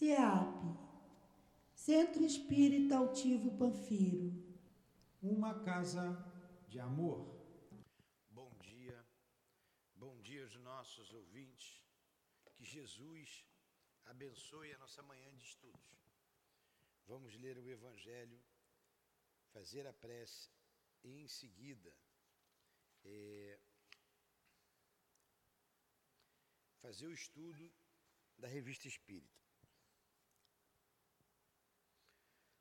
CEAP, Centro Espírita Altivo Panfiro. Uma casa de amor. Bom dia, bom dia aos nossos ouvintes. Que Jesus abençoe a nossa manhã de estudos. Vamos ler o Evangelho, fazer a prece e em seguida é, fazer o estudo da Revista Espírita.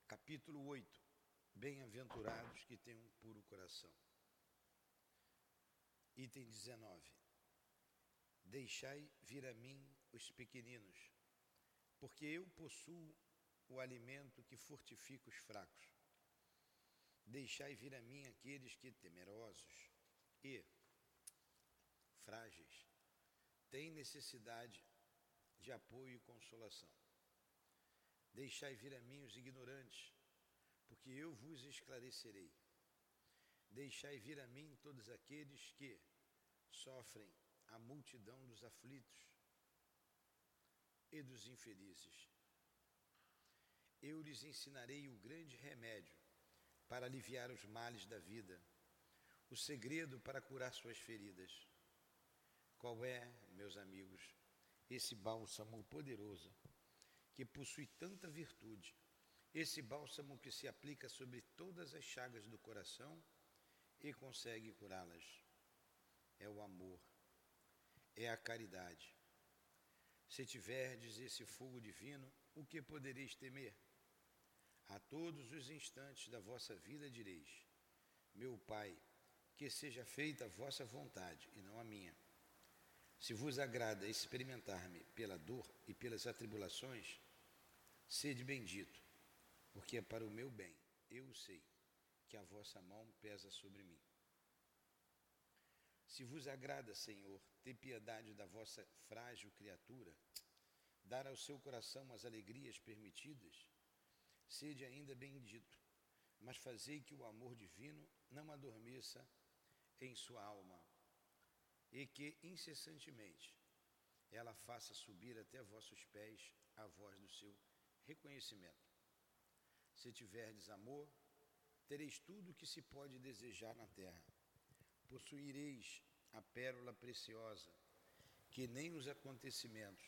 Capítulo 8. Bem-aventurados que têm um puro coração. Item 19. Deixai vir a mim os pequeninos, porque eu possuo o alimento que fortifica os fracos. Deixai vir a mim aqueles que, temerosos e frágeis, têm necessidade de apoio e consolação. Deixai vir a mim os ignorantes, porque eu vos esclarecerei. Deixai vir a mim todos aqueles que sofrem a multidão dos aflitos e dos infelizes. Eu lhes ensinarei o grande remédio para aliviar os males da vida, o segredo para curar suas feridas. Qual é, meus amigos, esse bálsamo poderoso que possui tanta virtude, esse bálsamo que se aplica sobre todas as chagas do coração e consegue curá-las? É o amor, é a caridade. Se tiverdes esse fogo divino, o que podereis temer? A todos os instantes da vossa vida direis: Meu Pai, que seja feita a vossa vontade e não a minha. Se vos agrada experimentar-me pela dor e pelas atribulações, sede bendito, porque é para o meu bem, eu sei, que a vossa mão pesa sobre mim. Se vos agrada, Senhor, ter piedade da vossa frágil criatura, dar ao seu coração as alegrias permitidas, sede ainda bendito, mas fazei que o amor divino não adormeça em sua alma e que incessantemente ela faça subir até vossos pés a voz do seu reconhecimento. Se tiverdes amor, tereis tudo o que se pode desejar na terra. Possuireis a pérola preciosa, que nem os acontecimentos,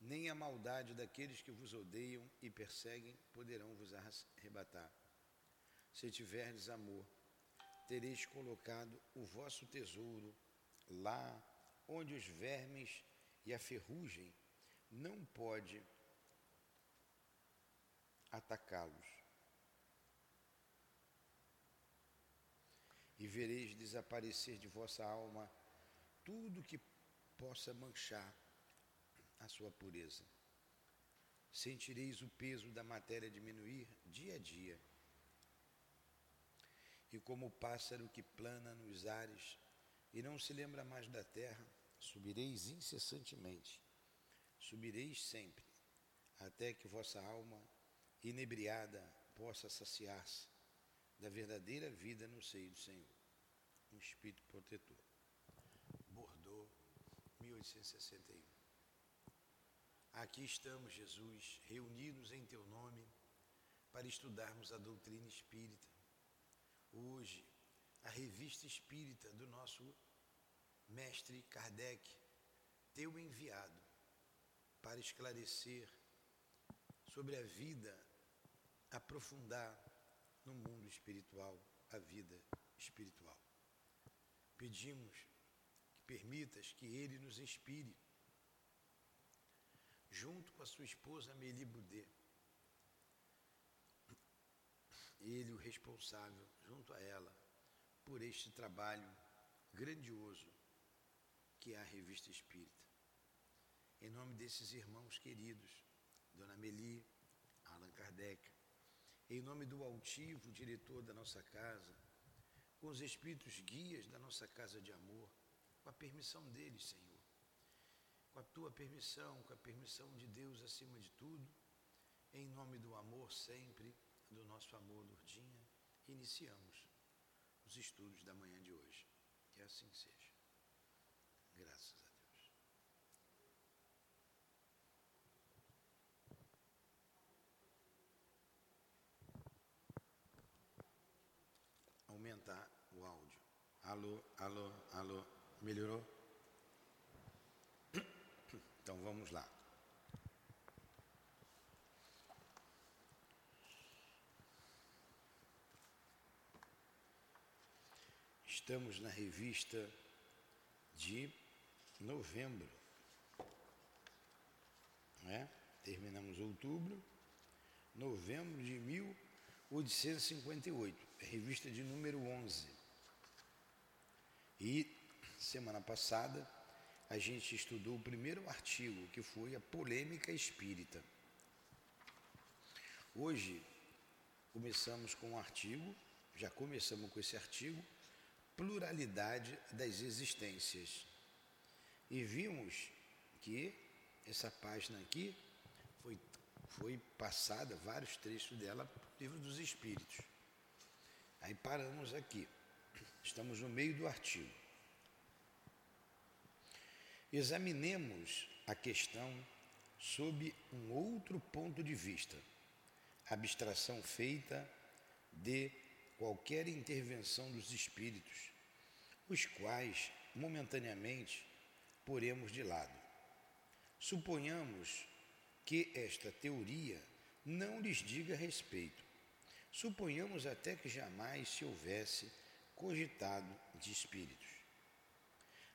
nem a maldade daqueles que vos odeiam e perseguem poderão vos arrebatar. Se tiverdes amor, tereis colocado o vosso tesouro lá onde os vermes e a ferrugem não pode atacá-los. E vereis desaparecer de vossa alma tudo que possa manchar a sua pureza. Sentireis o peso da matéria diminuir dia a dia. E como o pássaro que plana nos ares e não se lembra mais da terra, subireis incessantemente, subireis sempre, até que vossa alma, inebriada, possa saciar-se da verdadeira vida no seio do Senhor. Um espírito protetor. Bordeaux, 1861. Aqui estamos, Jesus, reunidos em Teu nome para estudarmos a doutrina espírita. Hoje, a revista espírita do nosso mestre Kardec, teu enviado para esclarecer sobre a vida, aprofundar no mundo espiritual a vida espiritual. Pedimos que permitas que ele nos inspire, junto com a sua esposa Amélie Boudet, ele o responsável, junto a ela, por este trabalho grandioso que é a Revista Espírita. Em nome desses irmãos queridos, Dona Amélie, Allan Kardec, em nome do altivo diretor da nossa casa, com os espíritos guias da nossa casa de amor, com a permissão deles, Senhor, com a tua permissão, com a permissão de Deus acima de tudo, em nome do amor sempre, do nosso amor, Lourdinha, iniciamos os estudos da manhã de hoje. Que assim seja. Graças a Deus. está o áudio. Alô, alô, alô. Melhorou? Então vamos lá. Estamos na revista de novembro. É? Terminamos outubro, novembro de 1858, revista de número 11. E semana passada a gente estudou o primeiro artigo, que foi a polêmica espírita. Hoje começamos com um artigo, já começamos com esse artigo, pluralidade das existências. E vimos que essa página aqui foi, foi passada, vários trechos dela, livro dos Espíritos. Aí paramos aqui. Estamos no meio do artigo. Examinemos a questão sob um outro ponto de vista, abstração feita de qualquer intervenção dos espíritos, os quais momentaneamente poremos de lado. Suponhamos que esta teoria não lhes diga respeito. Suponhamos até que jamais se houvesse cogitado de espíritos.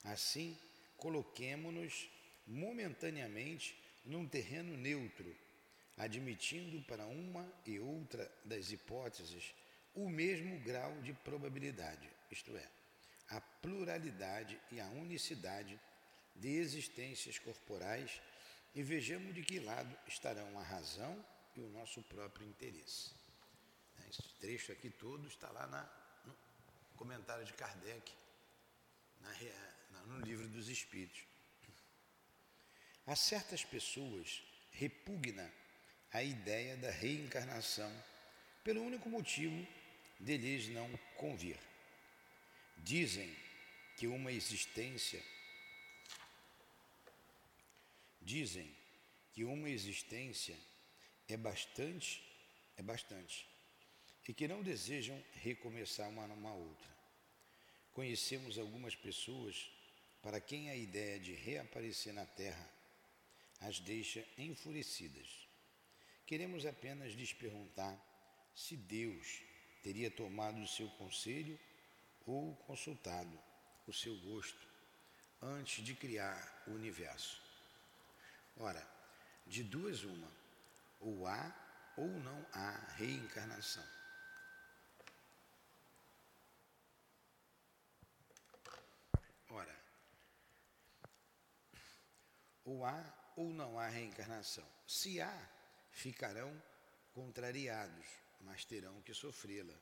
Assim, coloquemo-nos momentaneamente num terreno neutro, admitindo para uma e outra das hipóteses o mesmo grau de probabilidade, isto é, a pluralidade e a unicidade de existências corporais e vejamos de que lado estarão a razão e o nosso próprio interesse. Esse trecho aqui todo está lá na, comentário de Kardec, no livro dos Espíritos. A certas pessoas repugna a ideia da reencarnação pelo único motivo de lhes não convir. Dizem que uma existência dizem que uma existência é bastante, é bastante, e que não desejam recomeçar uma numa outra. Conhecemos algumas pessoas para quem a ideia de reaparecer na Terra as deixa enfurecidas. Queremos apenas lhes perguntar se Deus teria tomado o seu conselho ou consultado o seu gosto antes de criar o universo. Ora, de duas uma, ou há ou não há reencarnação. Ora, ou há ou não há reencarnação. Se há, ficarão contrariados, mas terão que sofrê-la,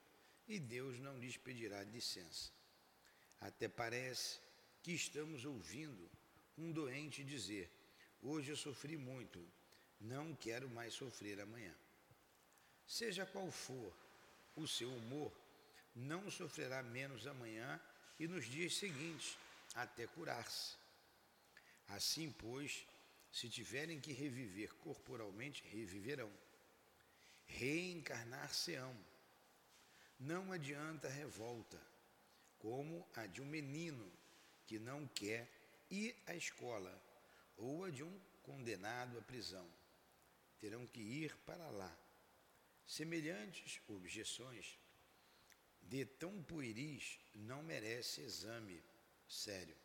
e Deus não lhes pedirá licença. Até parece que estamos ouvindo um doente dizer: Hoje eu sofri muito, não quero mais sofrer amanhã. Seja qual for o seu humor, não sofrerá menos amanhã e nos dias seguintes, até curar-se. Assim, pois, se tiverem que reviver corporalmente, reviverão. Reencarnar-se-ão. Não adianta revolta, como a de um menino que não quer ir à escola ou a de um condenado à prisão. Terão que ir para lá. Semelhantes objeções de tão pueris não merece exame sério.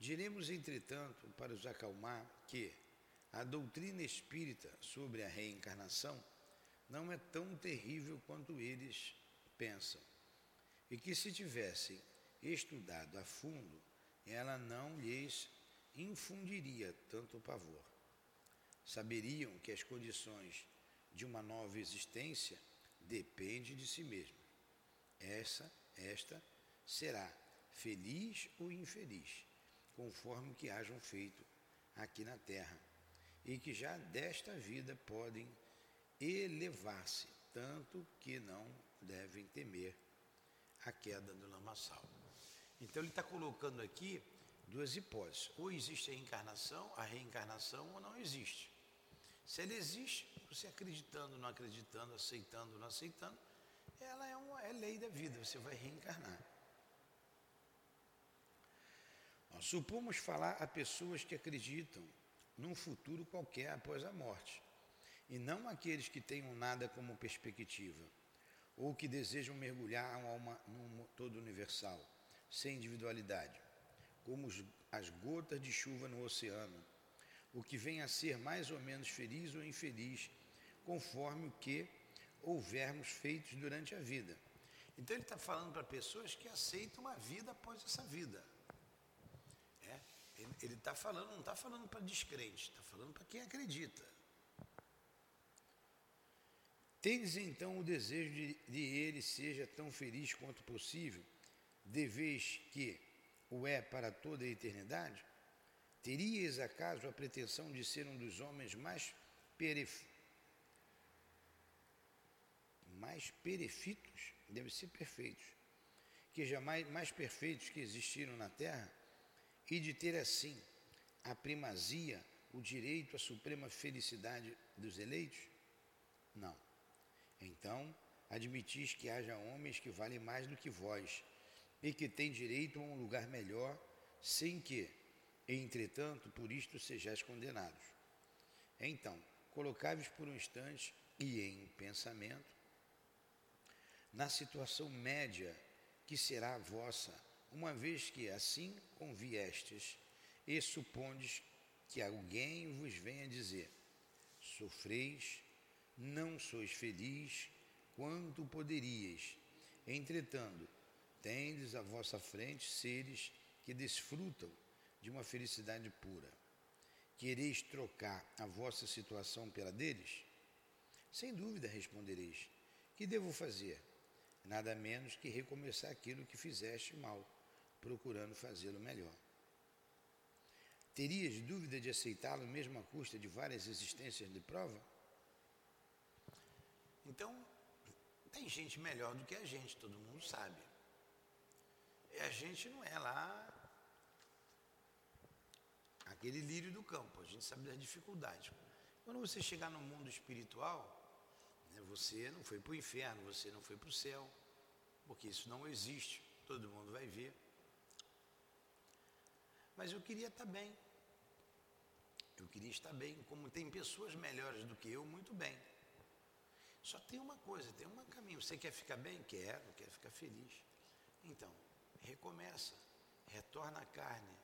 Diremos, entretanto, para os acalmar, que a doutrina espírita sobre a reencarnação não é tão terrível quanto eles pensam, e que se tivessem estudado a fundo, ela não lhes infundiria tanto pavor. Saberiam que as condições de uma nova existência dependem de si mesmo. Essa, esta será feliz ou infeliz, conforme o que hajam feito aqui na terra, e que já desta vida podem elevar-se, tanto que não devem temer a queda do lamaçal. Então ele está colocando aqui duas hipóteses. Ou existe a encarnação, a reencarnação, ou não existe. Se ele existe, você acreditando, não acreditando, aceitando, não aceitando, ela é, uma, é lei da vida, você vai reencarnar. Supomos falar a pessoas que acreditam num futuro qualquer após a morte, e não aqueles que tenham nada como perspectiva, ou que desejam mergulhar uma, num todo universal, sem individualidade, como as gotas de chuva no oceano, o que vem a ser mais ou menos feliz ou infeliz, conforme o que houvermos feito durante a vida. Então ele está falando para pessoas que aceitam uma vida após essa vida. Ele está falando, não está falando para descrentes, está falando para quem acredita. Tendes então o desejo de, de ele seja tão feliz quanto possível, de vez que o é para toda a eternidade? Terias acaso a pretensão de ser um dos homens mais perif mais perefitos, deve ser perfeitos, que jamais mais perfeitos que existiram na terra, e de ter assim a primazia, o direito à suprema felicidade dos eleitos? Não. Então, admitis que haja homens que valem mais do que vós e que têm direito a um lugar melhor, sem que, entretanto, por isto sejais condenados. Então, colocai-vos por um instante e em pensamento na situação média que será a vossa, uma vez que assim conviestes e supondes que alguém vos venha dizer: sofreis, não sois feliz quanto poderíeis. Entretanto, tendes à vossa frente seres que desfrutam de uma felicidade pura. Quereis trocar a vossa situação pela deles? Sem dúvida respondereis: Que devo fazer? Nada menos que recomeçar aquilo que fizeste mal, procurando fazê-lo melhor. Terias dúvida de aceitá-lo mesmo à custa de várias existências de prova? Então, tem gente melhor do que a gente, todo mundo sabe. E a gente não é lá aquele lírio do campo, a gente sabe das dificuldades. Quando você chegar no mundo espiritual, né, você não foi para o inferno, você não foi para o céu, porque isso não existe, todo mundo vai ver. Mas eu queria estar bem. Eu queria estar bem, como tem pessoas melhores do que eu, muito bem. Só tem uma coisa, tem um caminho. Você quer ficar bem? Quero, quero ficar feliz. Então, recomeça, retorna à carne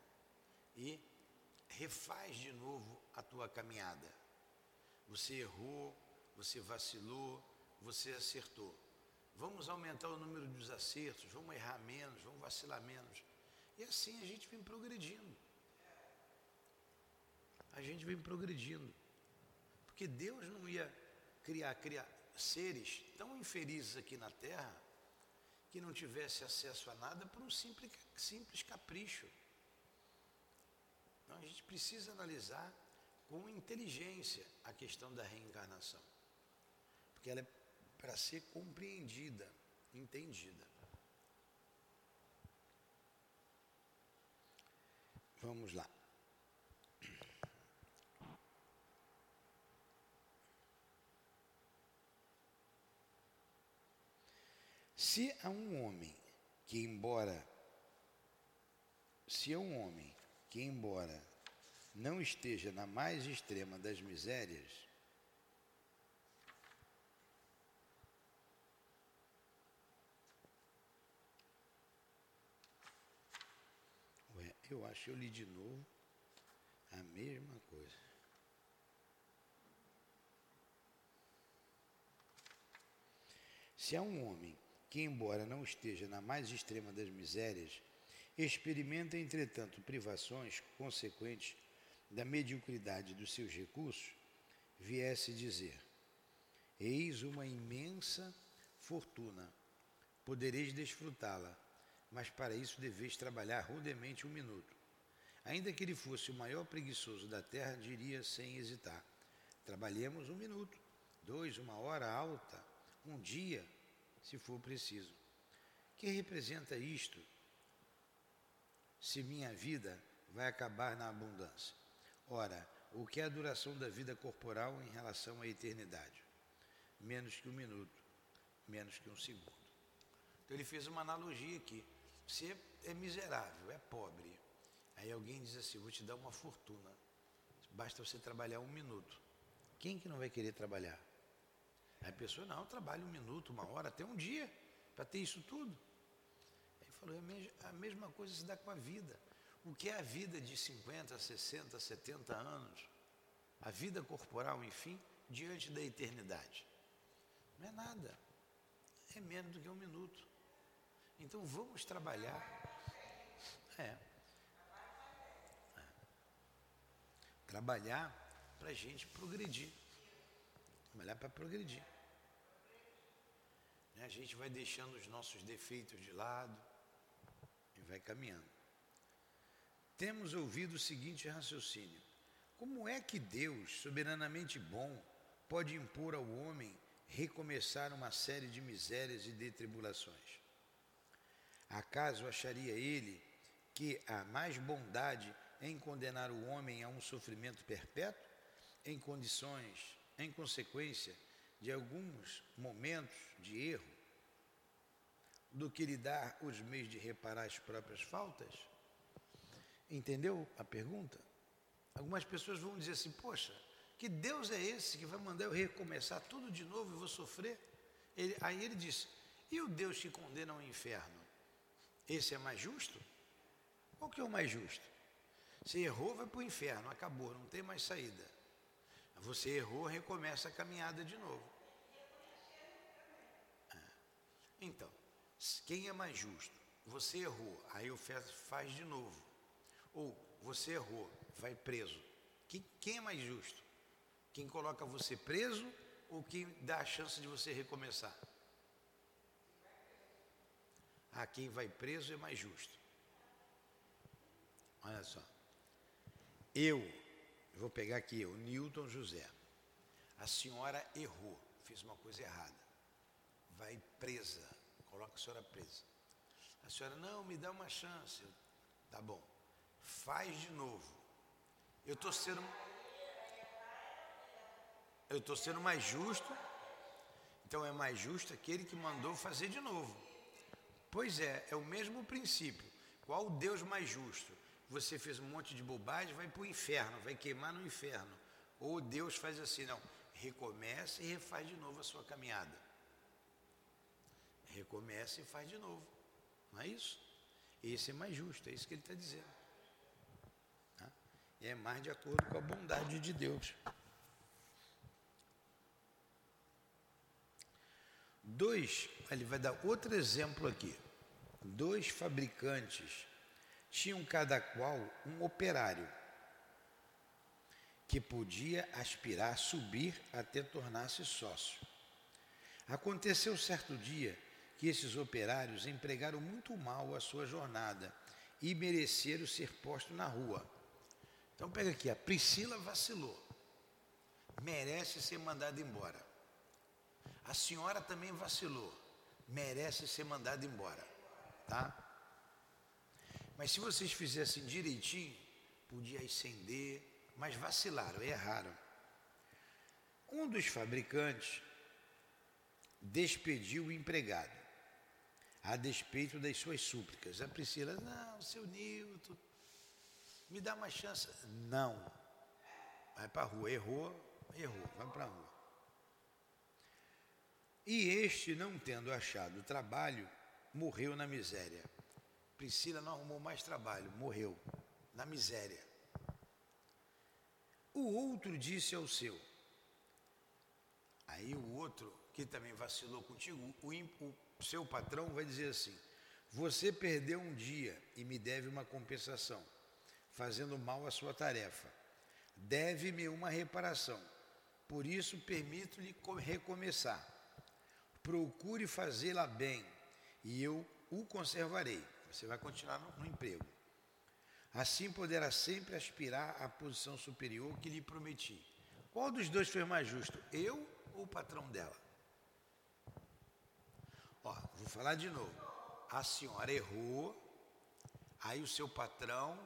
e refaz de novo a tua caminhada. Você errou, você vacilou, você acertou. Vamos aumentar o número dos acertos, vamos errar menos, vamos vacilar menos. E assim a gente vem progredindo. A gente vem progredindo. Porque Deus não ia criar, criar seres tão infelizes aqui na Terra que não tivesse acesso a nada por um simples, simples capricho. Então a gente precisa analisar com inteligência a questão da reencarnação. Porque ela é para ser compreendida, entendida. Vamos lá. Se há um homem que, embora, se há um homem que, embora não esteja na mais extrema das misérias, Ué, eu acho que eu li de novo a mesma coisa. Se há um homem que, embora não esteja na mais extrema das misérias, experimenta, entretanto, privações consequentes da mediocridade dos seus recursos, viesse dizer: Eis uma imensa fortuna, podereis desfrutá-la, mas para isso deveis trabalhar rudemente um minuto. Ainda que ele fosse o maior preguiçoso da terra, diria sem hesitar: Trabalhemos um minuto, dois, uma hora alta, um dia, se for preciso. Que representa isto se minha vida vai acabar na abundância? Ora, o que é a duração da vida corporal em relação à eternidade? Menos que um minuto. menos que um segundo. Então ele fez uma analogia aqui. Você é miserável, é pobre. Aí alguém diz assim, vou te dar uma fortuna. Basta você trabalhar um minuto. Quem que não vai querer trabalhar? Aí a pessoa, não, trabalha um minuto, uma hora, até um dia, para ter isso tudo. Aí falou, é a mesma coisa se dá com a vida. O que é a vida de 50, 60, 70 anos? A vida corporal, enfim, diante da eternidade. Não é nada. É menos do que um minuto. Então vamos trabalhar. É. Trabalhar para a gente progredir. Trabalhar para progredir. Né, a gente vai deixando os nossos defeitos de lado e vai caminhando. Temos ouvido o seguinte raciocínio: como é que Deus, soberanamente bom, pode impor ao homem recomeçar uma série de misérias e de tribulações? Acaso acharia ele que há mais bondade em condenar o homem a um sofrimento perpétuo, em condições, em consequência de alguns momentos de erro, do que lhe dar os meios de reparar as próprias faltas? Entendeu a pergunta? Algumas pessoas vão dizer assim: Poxa, que Deus é esse que vai mandar eu recomeçar tudo de novo e vou sofrer? Ele, aí ele diz: E o Deus que condena ao inferno? Esse é mais justo? Qual que é o mais justo? Você errou, vai para o inferno, acabou, não tem mais saída. Você errou, recomeça a caminhada de novo. É. Então, quem é mais justo? Você errou, aí o faz de novo. Ou você errou, vai preso. Quem, quem é mais justo? Quem coloca você preso ou quem dá a chance de você recomeçar? Ah, quem vai preso é mais justo. Olha só. Eu, vou pegar aqui, o Newton José. A senhora errou, fez uma coisa errada. Vai presa, coloca a senhora presa. A senhora, não, me dá uma chance. Tá bom. Faz de novo. Eu estou sendo. Eu estou sendo mais justo. Então é mais justo aquele que mandou fazer de novo. Pois é, é o mesmo princípio. Qual o Deus mais justo? Você fez um monte de bobagem, vai para o inferno, vai queimar no inferno. Ou Deus faz assim, não, recomeça e refaz de novo a sua caminhada. Recomeça e faz de novo. Não é isso? Esse é mais justo, é isso que ele está dizendo é mais de acordo com a bondade de Deus. Dois, ele vai dar outro exemplo aqui. Dois fabricantes tinham cada qual um operário que podia aspirar a subir até tornar-se sócio. Aconteceu certo dia que esses operários empregaram muito mal a sua jornada e mereceram ser postos na rua então pega aqui, a Priscila vacilou. Merece ser mandada embora. A senhora também vacilou. Merece ser mandada embora. Tá? Mas se vocês fizessem direitinho, podia ascender, mas vacilaram, erraram. Um dos fabricantes despediu o empregado, a despeito das suas súplicas. A Priscila, não, seu Nilton, me dá uma chance. Não. Vai para a rua. Errou, errou. Vai para a rua. E este, não tendo achado trabalho, morreu na miséria. Priscila não arrumou mais trabalho, morreu na miséria. O outro disse ao seu. Aí o outro, que também vacilou contigo, o, o seu patrão vai dizer assim: Você perdeu um dia e me deve uma compensação fazendo mal à sua tarefa. Deve-me uma reparação, por isso permito-lhe recomeçar. Procure fazê-la bem, e eu o conservarei. Você vai continuar no, no emprego. Assim poderá sempre aspirar à posição superior que lhe prometi. Qual dos dois foi mais justo, eu ou o patrão dela? Ó, vou falar de novo. A senhora errou, aí o seu patrão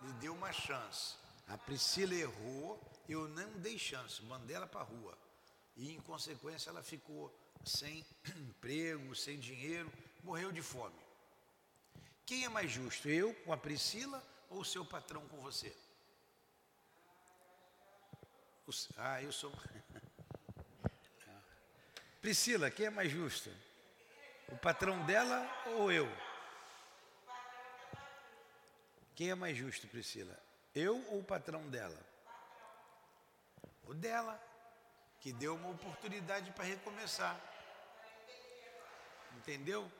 lhe deu uma chance. A Priscila errou, eu não dei chance, mandei ela para a rua. E, em consequência, ela ficou sem emprego, sem dinheiro, morreu de fome. Quem é mais justo, eu com a Priscila ou o seu patrão com você? Ah, eu sou. Priscila, quem é mais justo? O patrão dela ou eu? Quem é mais justo, Priscila? Eu ou o patrão dela? O dela, que deu uma oportunidade para recomeçar. Entendeu?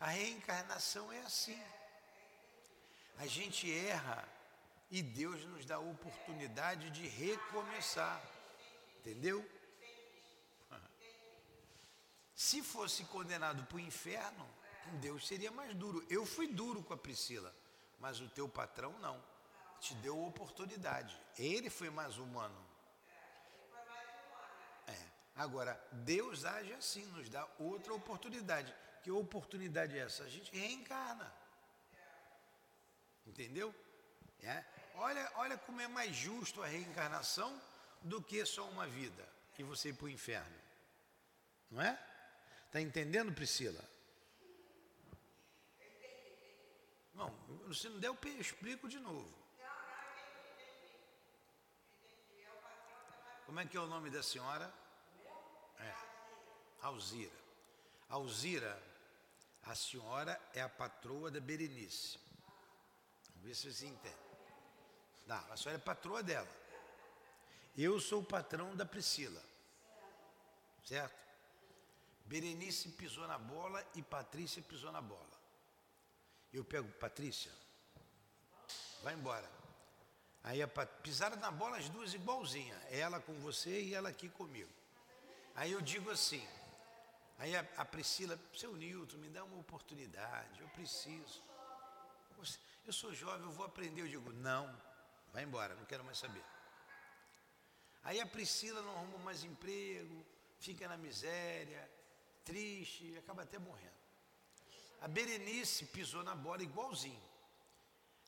A reencarnação é assim. A gente erra e Deus nos dá a oportunidade de recomeçar. Entendeu? Se fosse condenado para o inferno, Deus seria mais duro. Eu fui duro com a Priscila, mas o teu patrão não. Te deu oportunidade. Ele foi mais humano. É. Agora, Deus age assim, nos dá outra oportunidade. Que oportunidade é essa? A gente reencarna. Entendeu? É. Olha, olha como é mais justo a reencarnação do que só uma vida e você ir para o inferno. Não é? Está entendendo, Priscila? Não, se não der, eu explico de novo. Como é que é o nome da senhora? É, Alzira. Alzira, a senhora é a patroa da Berenice. Vamos ver se você entende. Não, a senhora é patroa dela. Eu sou o patrão da Priscila. Certo? Berenice pisou na bola e Patrícia pisou na bola. Eu pego, Patrícia, vai embora. Aí a, pisaram na bola as duas igualzinha, ela com você e ela aqui comigo. Aí eu digo assim, aí a, a Priscila, seu Nilton, me dá uma oportunidade, eu preciso. Eu sou jovem, eu vou aprender. Eu digo, não, vai embora, não quero mais saber. Aí a Priscila não arruma mais emprego, fica na miséria, triste, acaba até morrendo. A Berenice pisou na bola igualzinho.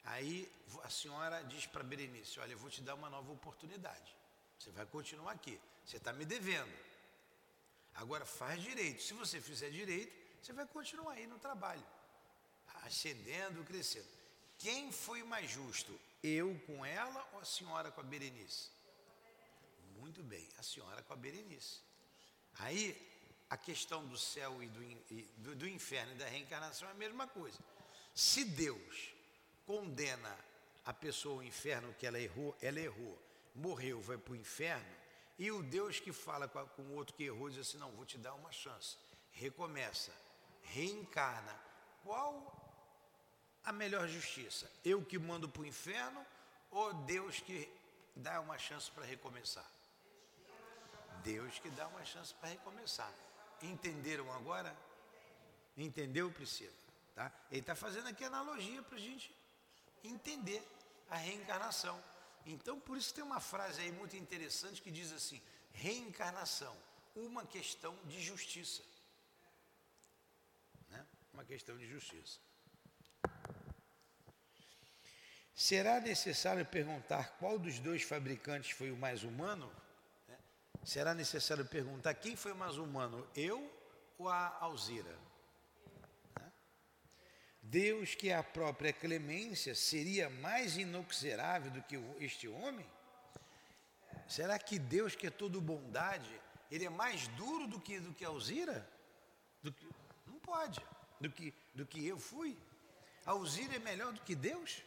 Aí a senhora diz para Berenice: Olha, eu vou te dar uma nova oportunidade. Você vai continuar aqui. Você está me devendo. Agora faz direito. Se você fizer direito, você vai continuar aí no trabalho, ascendendo, crescendo. Quem foi mais justo? Eu com ela ou a senhora com a Berenice? Muito bem, a senhora com a Berenice. Aí a questão do céu e do, e do, do inferno e da reencarnação é a mesma coisa. Se Deus condena a pessoa ao inferno que ela errou, ela errou, morreu, vai para o inferno, e o Deus que fala com o outro que errou diz assim: não, vou te dar uma chance, recomeça, reencarna. Qual a melhor justiça? Eu que mando para o inferno ou Deus que dá uma chance para recomeçar? Deus que dá uma chance para recomeçar. Entenderam agora? Entendeu, Priscila? Tá? Ele está fazendo aqui analogia para a gente entender a reencarnação. Então, por isso tem uma frase aí muito interessante que diz assim: reencarnação, uma questão de justiça. Né? Uma questão de justiça. Será necessário perguntar qual dos dois fabricantes foi o mais humano? será necessário perguntar quem foi mais humano, eu ou a Alzira? Deus, que é a própria clemência, seria mais inoxerável do que este homem? Será que Deus, que é todo bondade, ele é mais duro do que, do que Alzira? Do que, não pode. Do que, do que eu fui? Alzira é melhor do que Deus?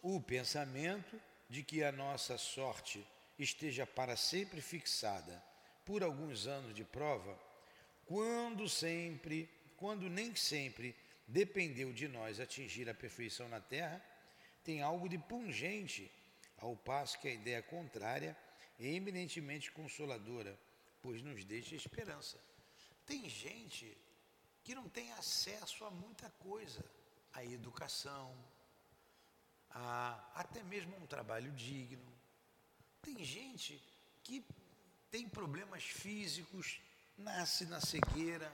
O pensamento de que a nossa sorte esteja para sempre fixada por alguns anos de prova, quando sempre, quando nem sempre dependeu de nós atingir a perfeição na terra, tem algo de pungente, ao passo que a ideia contrária é eminentemente consoladora, pois nos deixa esperança. Tem gente que não tem acesso a muita coisa, a educação, a até mesmo um trabalho digno, tem gente que tem problemas físicos, nasce na cegueira,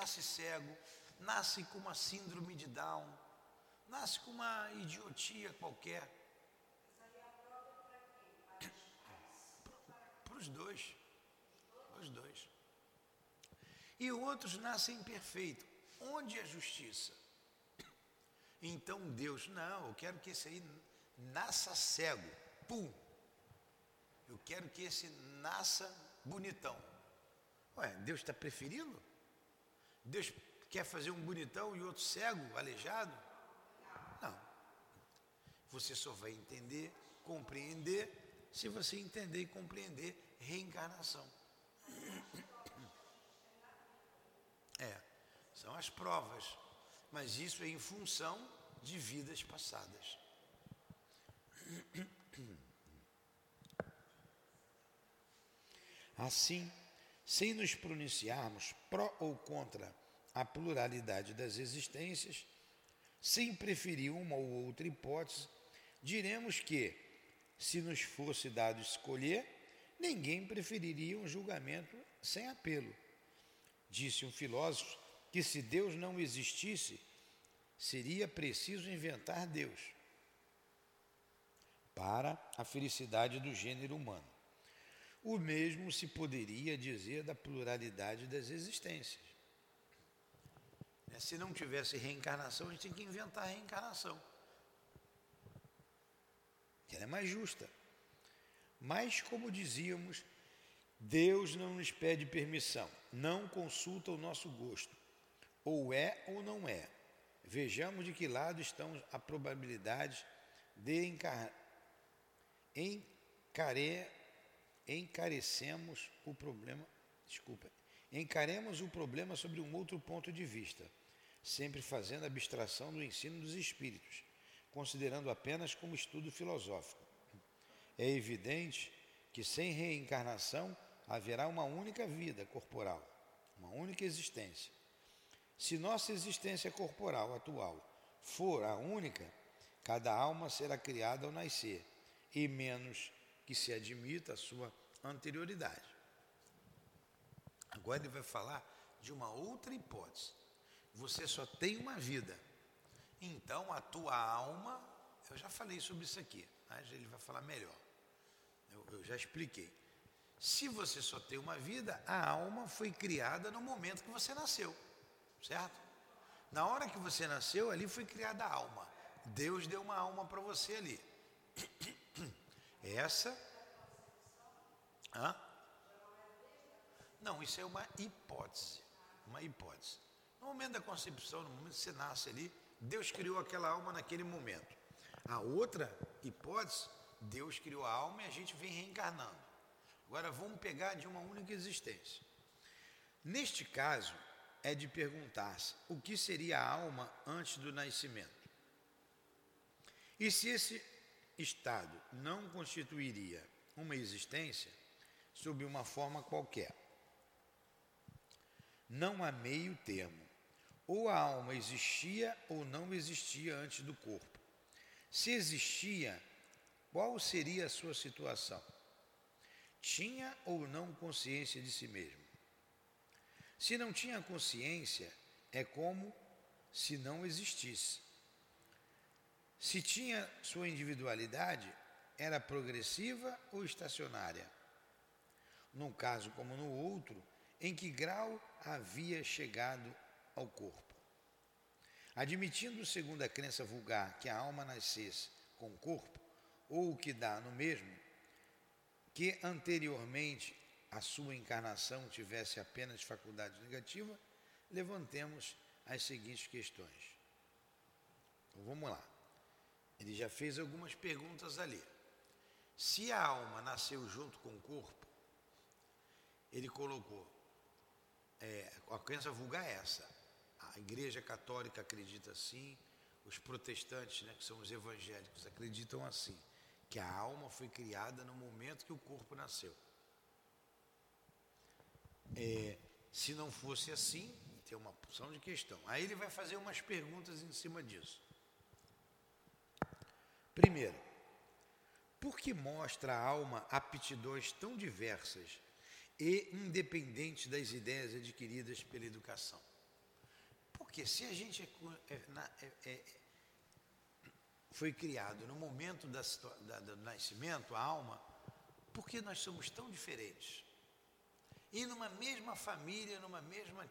nasce cego, nasce com uma síndrome de Down, nasce com uma idiotia qualquer. Os dois. Os dois. E outros nascem perfeitos. Onde é a justiça? Então Deus, não, eu quero que esse aí nasça cego. Pum. Eu quero que esse nasça bonitão. Ué, Deus está preferindo? Deus quer fazer um bonitão e outro cego, aleijado? Não. Você só vai entender, compreender, se você entender e compreender reencarnação. É, são as provas, mas isso é em função de vidas passadas. Assim, sem nos pronunciarmos pró ou contra a pluralidade das existências, sem preferir uma ou outra hipótese, diremos que, se nos fosse dado escolher, ninguém preferiria um julgamento sem apelo. Disse um filósofo que se Deus não existisse, seria preciso inventar Deus para a felicidade do gênero humano. O mesmo se poderia dizer da pluralidade das existências. Né, se não tivesse reencarnação, a gente tem que inventar a reencarnação. Ela é mais justa. Mas, como dizíamos, Deus não nos pede permissão, não consulta o nosso gosto. Ou é ou não é. Vejamos de que lado estão a probabilidade de encar... encare... encarecemos o problema. Desculpa. Encaremos o problema sobre um outro ponto de vista, sempre fazendo abstração do ensino dos espíritos, considerando apenas como estudo filosófico. É evidente que sem reencarnação haverá uma única vida corporal, uma única existência. Se nossa existência corporal atual for a única, cada alma será criada ao nascer, e menos que se admita a sua anterioridade. Agora ele vai falar de uma outra hipótese. Você só tem uma vida. Então a tua alma, eu já falei sobre isso aqui, mas ele vai falar melhor. Eu, eu já expliquei. Se você só tem uma vida, a alma foi criada no momento que você nasceu, certo? Na hora que você nasceu, ali foi criada a alma. Deus deu uma alma para você ali. Essa. Hã? Não, isso é uma hipótese. Uma hipótese. No momento da concepção, no momento que você nasce ali, Deus criou aquela alma naquele momento. A outra hipótese, Deus criou a alma e a gente vem reencarnando. Agora vamos pegar de uma única existência. Neste caso, é de perguntar-se o que seria a alma antes do nascimento. E se esse estado não constituiria uma existência sob uma forma qualquer. Não há meio termo. Ou a alma existia ou não existia antes do corpo. Se existia, qual seria a sua situação? Tinha ou não consciência de si mesmo? Se não tinha consciência, é como se não existisse. Se tinha sua individualidade, era progressiva ou estacionária? Num caso como no outro, em que grau havia chegado ao corpo? Admitindo, segundo a crença vulgar, que a alma nascesse com o corpo, ou o que dá no mesmo, que anteriormente a sua encarnação tivesse apenas faculdade negativa, levantemos as seguintes questões. Então vamos lá. Ele já fez algumas perguntas ali. Se a alma nasceu junto com o corpo, ele colocou, é, a crença vulgar é essa. A igreja católica acredita assim, os protestantes, né, que são os evangélicos, acreditam assim, que a alma foi criada no momento que o corpo nasceu. É, se não fosse assim, tem uma porção de questão. Aí ele vai fazer umas perguntas em cima disso. Primeiro, por que mostra a alma aptidões tão diversas e independentes das ideias adquiridas pela educação? Porque se a gente é, é, é, foi criado no momento da, da, do nascimento, a alma, Por que nós somos tão diferentes? E numa mesma família, numa mesma.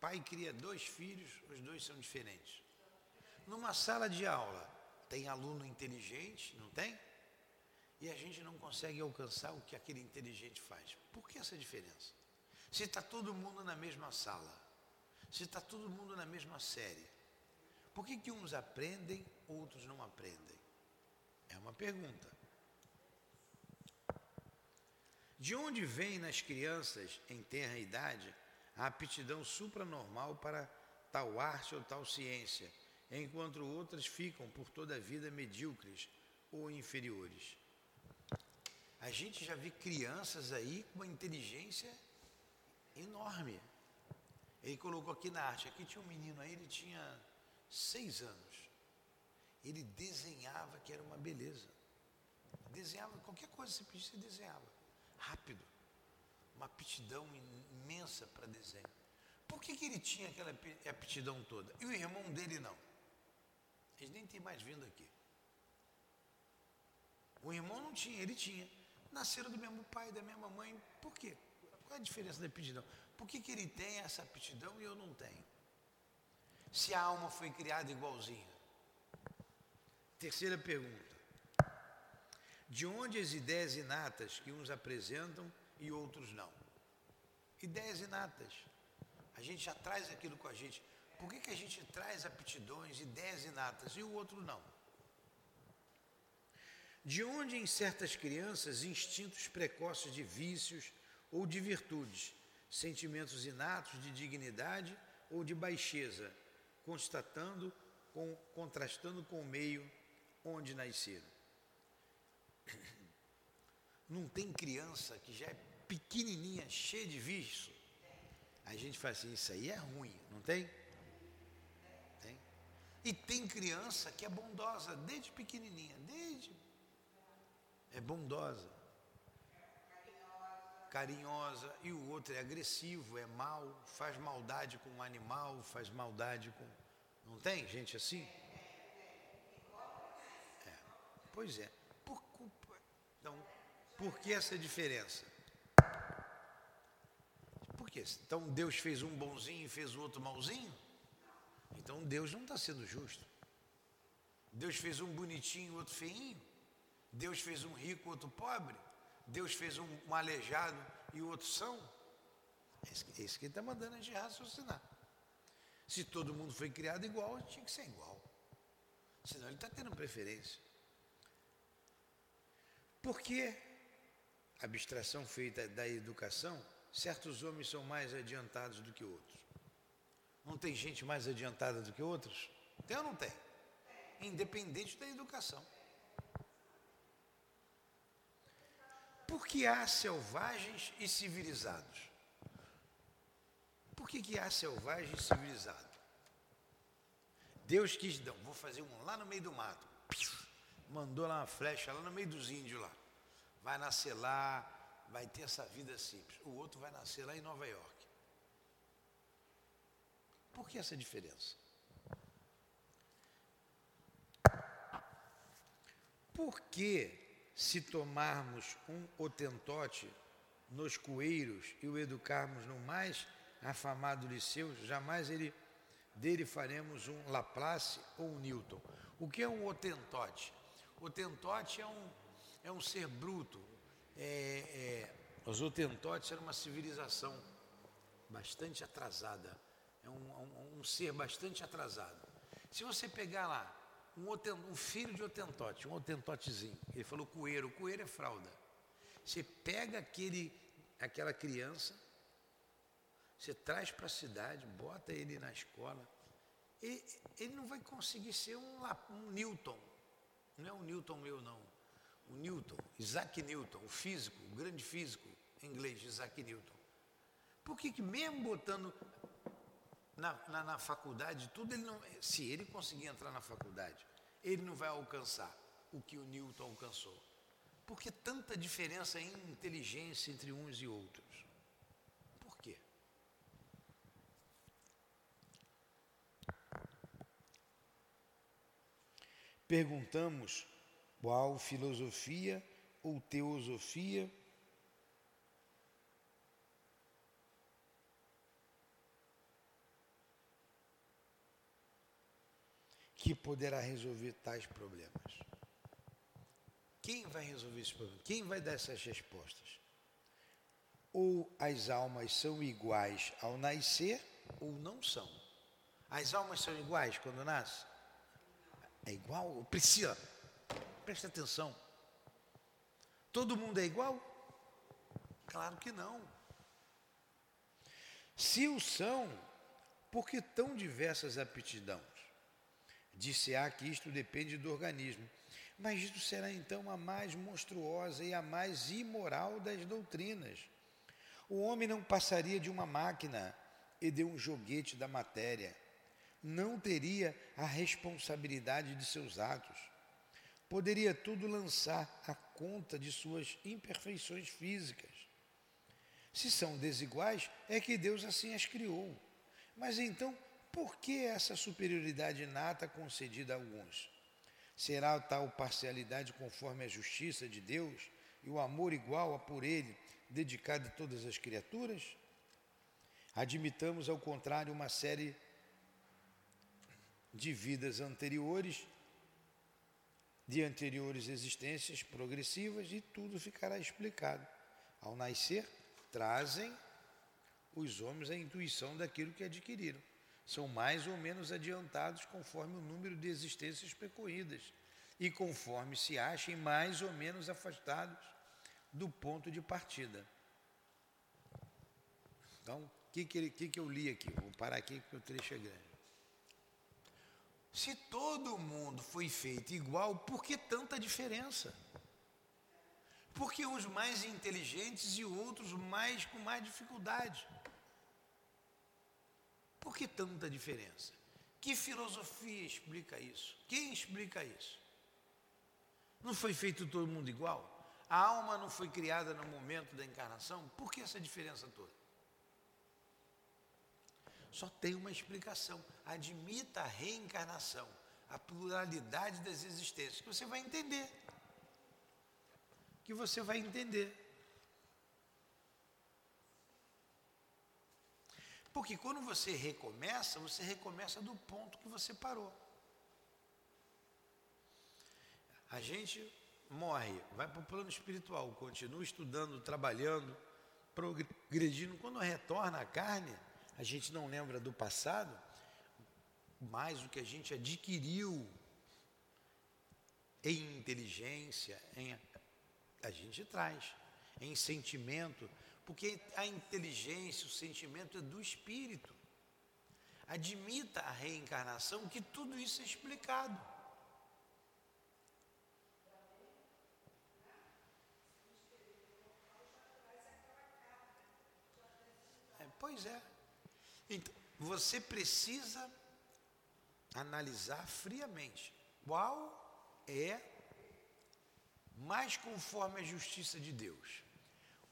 Pai cria dois filhos, os dois são diferentes. Numa sala de aula, tem aluno inteligente, não tem? E a gente não consegue alcançar o que aquele inteligente faz. Por que essa diferença? Se está todo mundo na mesma sala, se está todo mundo na mesma série, por que, que uns aprendem, outros não aprendem? É uma pergunta. De onde vem nas crianças em tenra idade a aptidão supranormal para tal arte ou tal ciência, enquanto outras ficam por toda a vida medíocres ou inferiores? A gente já viu crianças aí com uma inteligência enorme. Ele colocou aqui na arte, aqui tinha um menino aí, ele tinha seis anos. Ele desenhava que era uma beleza. Desenhava qualquer coisa que você pedisse, desenhava rápido, uma aptidão imensa para desenho. Por que, que ele tinha aquela aptidão toda? E o irmão dele não? Eles nem têm mais vindo aqui. O irmão não tinha, ele tinha. Nasceram do mesmo pai, da mesma mãe. Por quê? Qual é a diferença da aptidão? Por que, que ele tem essa aptidão e eu não tenho? Se a alma foi criada igualzinha. Terceira pergunta. De onde as ideias inatas que uns apresentam e outros não? Ideias inatas. A gente já traz aquilo com a gente. Por que, que a gente traz aptidões, ideias inatas e o outro não? De onde em certas crianças instintos precoces de vícios ou de virtudes, sentimentos inatos de dignidade ou de baixeza, constatando, com, contrastando com o meio onde nasceram? Não tem criança que já é pequenininha, cheia de vício. A gente fala assim, isso aí é ruim, não? Tem. E tem criança que é bondosa desde pequenininha, desde é bondosa, carinhosa, e o outro é agressivo, é mau, faz maldade com o animal, faz maldade com. Não tem gente assim? É. Pois é. Então, por que essa diferença? Por quê? Então Deus fez um bonzinho e fez o outro malzinho? Então Deus não está sendo justo. Deus fez um bonitinho e outro feinho? Deus fez um rico e outro pobre? Deus fez um, um aleijado e o outro são? É isso que ele está mandando a gente raciocinar. Se todo mundo foi criado igual, tinha que ser igual. Senão ele está tendo preferência. Por que abstração feita da educação, certos homens são mais adiantados do que outros? Não tem gente mais adiantada do que outros? Tem ou não tem? Independente da educação. Por que há selvagens e civilizados? Por que, que há selvagem e civilizado? Deus quis, não, vou fazer um lá no meio do mato mandou lá uma flecha lá no meio dos índios lá. Vai nascer lá, vai ter essa vida simples. O outro vai nascer lá em Nova York. Por que essa diferença? Por que, se tomarmos um otentote nos coeiros e o educarmos no mais afamado liceu, jamais ele, dele faremos um Laplace ou um Newton? O que é um otentote? O tentote é um, é um ser bruto. É, é, os otentotes eram uma civilização bastante atrasada. É um, um, um ser bastante atrasado. Se você pegar lá um, otent, um filho de otentote, um otentotezinho, ele falou coeiro, coeiro é fralda. Você pega aquele, aquela criança, você traz para a cidade, bota ele na escola, ele, ele não vai conseguir ser um, um Newton, não é o Newton meu, não. O Newton, Isaac Newton, o físico, o grande físico inglês, Isaac Newton. Por que, que mesmo botando na, na, na, faculdade tudo, ele não, se ele conseguir entrar na faculdade, ele não vai alcançar o que o Newton alcançou. Por que tanta diferença em inteligência entre uns e outros? Por quê? Perguntamos qual filosofia ou teosofia que poderá resolver tais problemas. Quem vai resolver esse problema? Quem vai dar essas respostas? Ou as almas são iguais ao nascer, ou não são. As almas são iguais quando nascem? É igual? Priscila, presta atenção. Todo mundo é igual? Claro que não. Se o são, por que tão diversas aptidões? Disse-á que isto depende do organismo. Mas isto será então a mais monstruosa e a mais imoral das doutrinas. O homem não passaria de uma máquina e de um joguete da matéria. Não teria a responsabilidade de seus atos. Poderia tudo lançar a conta de suas imperfeições físicas. Se são desiguais, é que Deus assim as criou. Mas então, por que essa superioridade inata concedida a alguns? Será tal parcialidade conforme a justiça de Deus e o amor igual a por ele, dedicado a todas as criaturas? Admitamos, ao contrário, uma série de vidas anteriores, de anteriores existências progressivas, e tudo ficará explicado. Ao nascer, trazem os homens a intuição daquilo que adquiriram são mais ou menos adiantados conforme o número de existências percorridas e conforme se achem mais ou menos afastados do ponto de partida. Então, o que, que, que, que eu li aqui? Vou parar aqui porque o trecho é grande. Se todo mundo foi feito igual, por que tanta diferença? Porque uns mais inteligentes e outros mais com mais dificuldade. Por que tanta diferença? Que filosofia explica isso? Quem explica isso? Não foi feito todo mundo igual? A alma não foi criada no momento da encarnação? Por que essa diferença toda? Só tem uma explicação. Admita a reencarnação, a pluralidade das existências, que você vai entender. Que você vai entender. Porque quando você recomeça, você recomeça do ponto que você parou. A gente morre, vai para o plano espiritual, continua estudando, trabalhando, progredindo. Quando retorna à carne, a gente não lembra do passado, mas o que a gente adquiriu em inteligência, em, a gente traz, em sentimento, porque a inteligência, o sentimento é do espírito. Admita a reencarnação, que tudo isso é explicado. É, pois é. Então, você precisa analisar friamente qual é mais conforme a justiça de Deus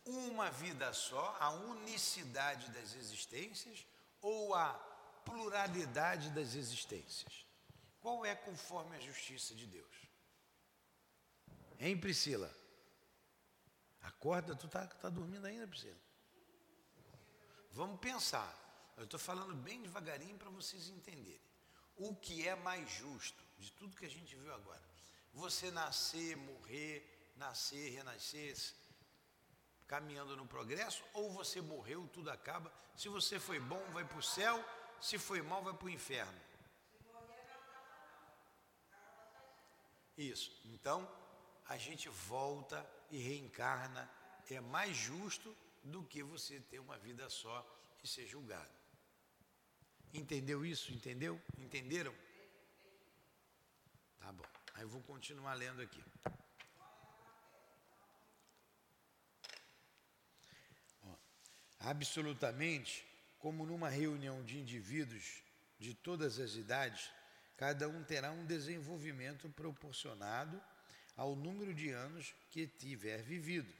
uma vida só, a unicidade das existências ou a pluralidade das existências? Qual é conforme a justiça de Deus? Hein, Priscila? Acorda, tu está tá dormindo ainda, Priscila? Vamos pensar. Eu estou falando bem devagarinho para vocês entenderem. O que é mais justo de tudo que a gente viu agora? Você nascer, morrer, nascer, renascer, caminhando no progresso, ou você morreu, tudo acaba. Se você foi bom, vai para o céu, se foi mal, vai para o inferno. Isso. Então, a gente volta e reencarna. É mais justo do que você ter uma vida só e ser julgado. Entendeu isso? Entendeu? Entenderam? Tá bom. Aí eu vou continuar lendo aqui. Absolutamente como numa reunião de indivíduos de todas as idades, cada um terá um desenvolvimento proporcionado ao número de anos que tiver vivido.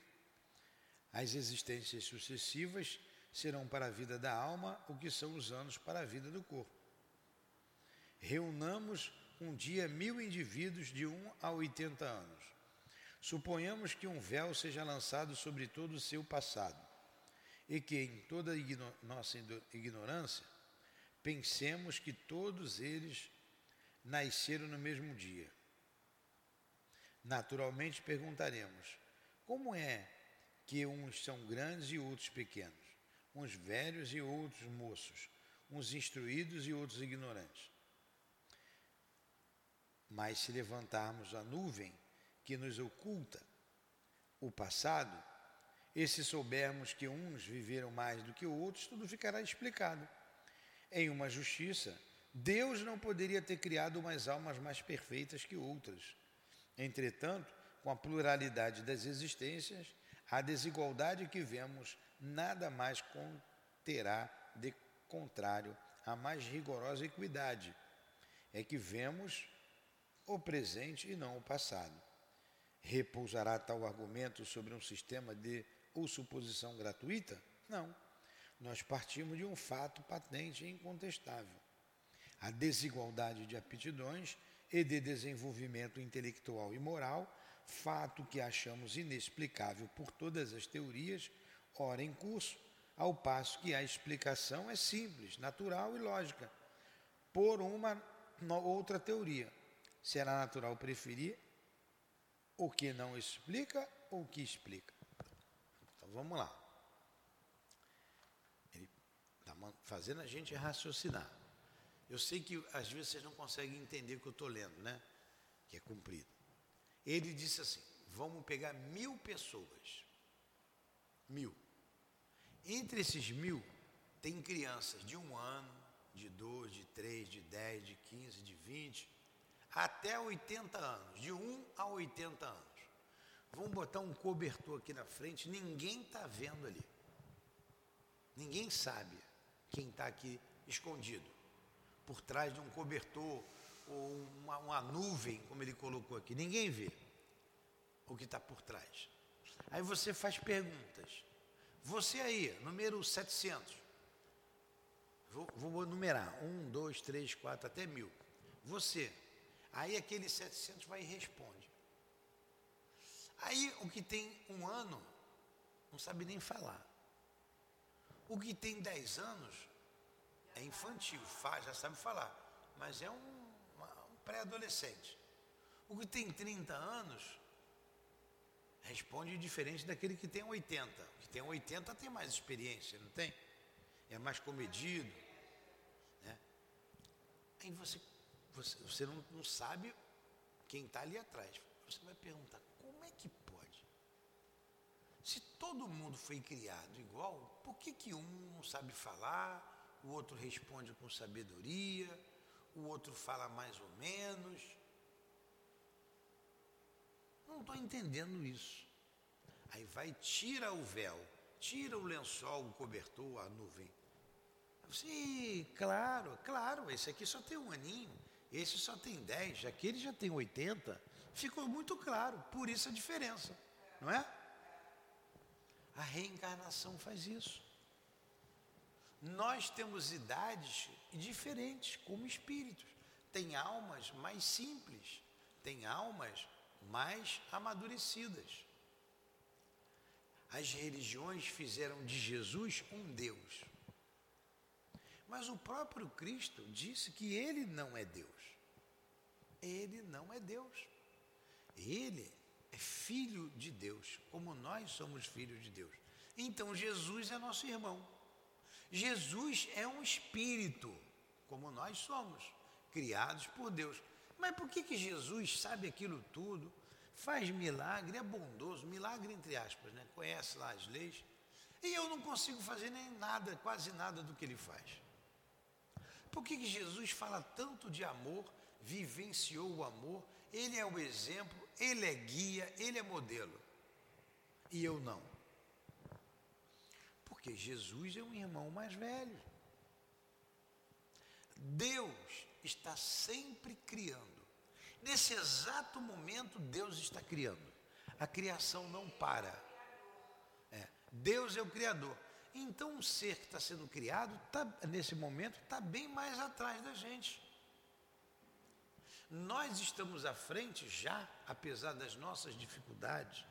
As existências sucessivas serão para a vida da alma o que são os anos para a vida do corpo. Reunamos um dia mil indivíduos de 1 a 80 anos. Suponhamos que um véu seja lançado sobre todo o seu passado e que, em toda igno nossa ignorância, pensemos que todos eles nasceram no mesmo dia. Naturalmente perguntaremos: como é que uns são grandes e outros pequenos, uns velhos e outros moços, uns instruídos e outros ignorantes? Mas se levantarmos a nuvem que nos oculta o passado, e se soubermos que uns viveram mais do que outros, tudo ficará explicado. Em uma justiça, Deus não poderia ter criado umas almas mais perfeitas que outras. Entretanto, com a pluralidade das existências, a desigualdade que vemos nada mais conterá de contrário à mais rigorosa equidade. É que vemos o presente e não o passado. Repousará tal argumento sobre um sistema de ou suposição gratuita? Não. Nós partimos de um fato patente e incontestável. A desigualdade de aptidões e de desenvolvimento intelectual e moral, fato que achamos inexplicável por todas as teorias, ora em curso, ao passo que a explicação é simples, natural e lógica, por uma outra teoria. Será natural preferir o que não explica ou o que explica? Vamos lá. Ele está fazendo a gente raciocinar. Eu sei que às vezes vocês não conseguem entender o que eu estou lendo, né? Que é cumprido. Ele disse assim: vamos pegar mil pessoas. Mil. Entre esses mil, tem crianças de um ano, de dois, de três, de dez, de quinze, de vinte, até 80 anos, de 1 a 80 anos. Vamos botar um cobertor aqui na frente, ninguém está vendo ali. Ninguém sabe quem está aqui escondido, por trás de um cobertor ou uma, uma nuvem, como ele colocou aqui. Ninguém vê o que está por trás. Aí você faz perguntas. Você aí, número 700. Vou, vou numerar. Um, dois, três, quatro, até mil. Você, Aí aquele 700 vai e responde. Aí o que tem um ano não sabe nem falar. O que tem 10 anos é infantil, faz, já sabe falar, mas é um, um pré-adolescente. O que tem 30 anos responde diferente daquele que tem 80. O que tem 80 tem mais experiência, não tem? É mais comedido. Né? Aí você você, você não, não sabe quem está ali atrás. Você vai perguntar: como é que pode? Se todo mundo foi criado igual, por que, que um não sabe falar, o outro responde com sabedoria, o outro fala mais ou menos? Não estou entendendo isso. Aí vai, tira o véu, tira o lençol, o cobertor, a nuvem. Sim, claro, claro, esse aqui só tem um aninho. Esse só tem 10, aquele já tem 80. Ficou muito claro, por isso a diferença, não é? A reencarnação faz isso. Nós temos idades diferentes, como espíritos. Tem almas mais simples, tem almas mais amadurecidas. As religiões fizeram de Jesus um Deus. Mas o próprio Cristo disse que ele não é Deus. Ele não é Deus. Ele é filho de Deus, como nós somos filhos de Deus. Então Jesus é nosso irmão. Jesus é um espírito, como nós somos, criados por Deus. Mas por que, que Jesus sabe aquilo tudo? Faz milagre, é bondoso, milagre entre aspas, né? Conhece lá as leis. E eu não consigo fazer nem nada, quase nada do que ele faz. Por que, que Jesus fala tanto de amor, vivenciou o amor? Ele é o exemplo, ele é guia, ele é modelo. E eu não. Porque Jesus é um irmão mais velho. Deus está sempre criando. Nesse exato momento, Deus está criando. A criação não para. É, Deus é o Criador. Então, um ser que está sendo criado, tá, nesse momento, está bem mais atrás da gente. Nós estamos à frente já, apesar das nossas dificuldades,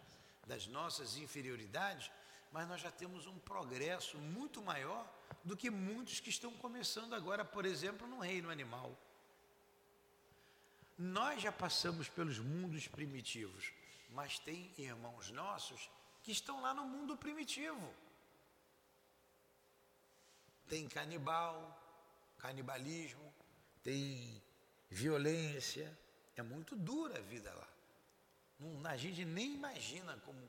das nossas inferioridades, mas nós já temos um progresso muito maior do que muitos que estão começando agora, por exemplo, no reino animal. Nós já passamos pelos mundos primitivos, mas tem irmãos nossos que estão lá no mundo primitivo. Tem canibal, canibalismo, tem violência. É muito dura a vida lá. Não, a gente nem imagina como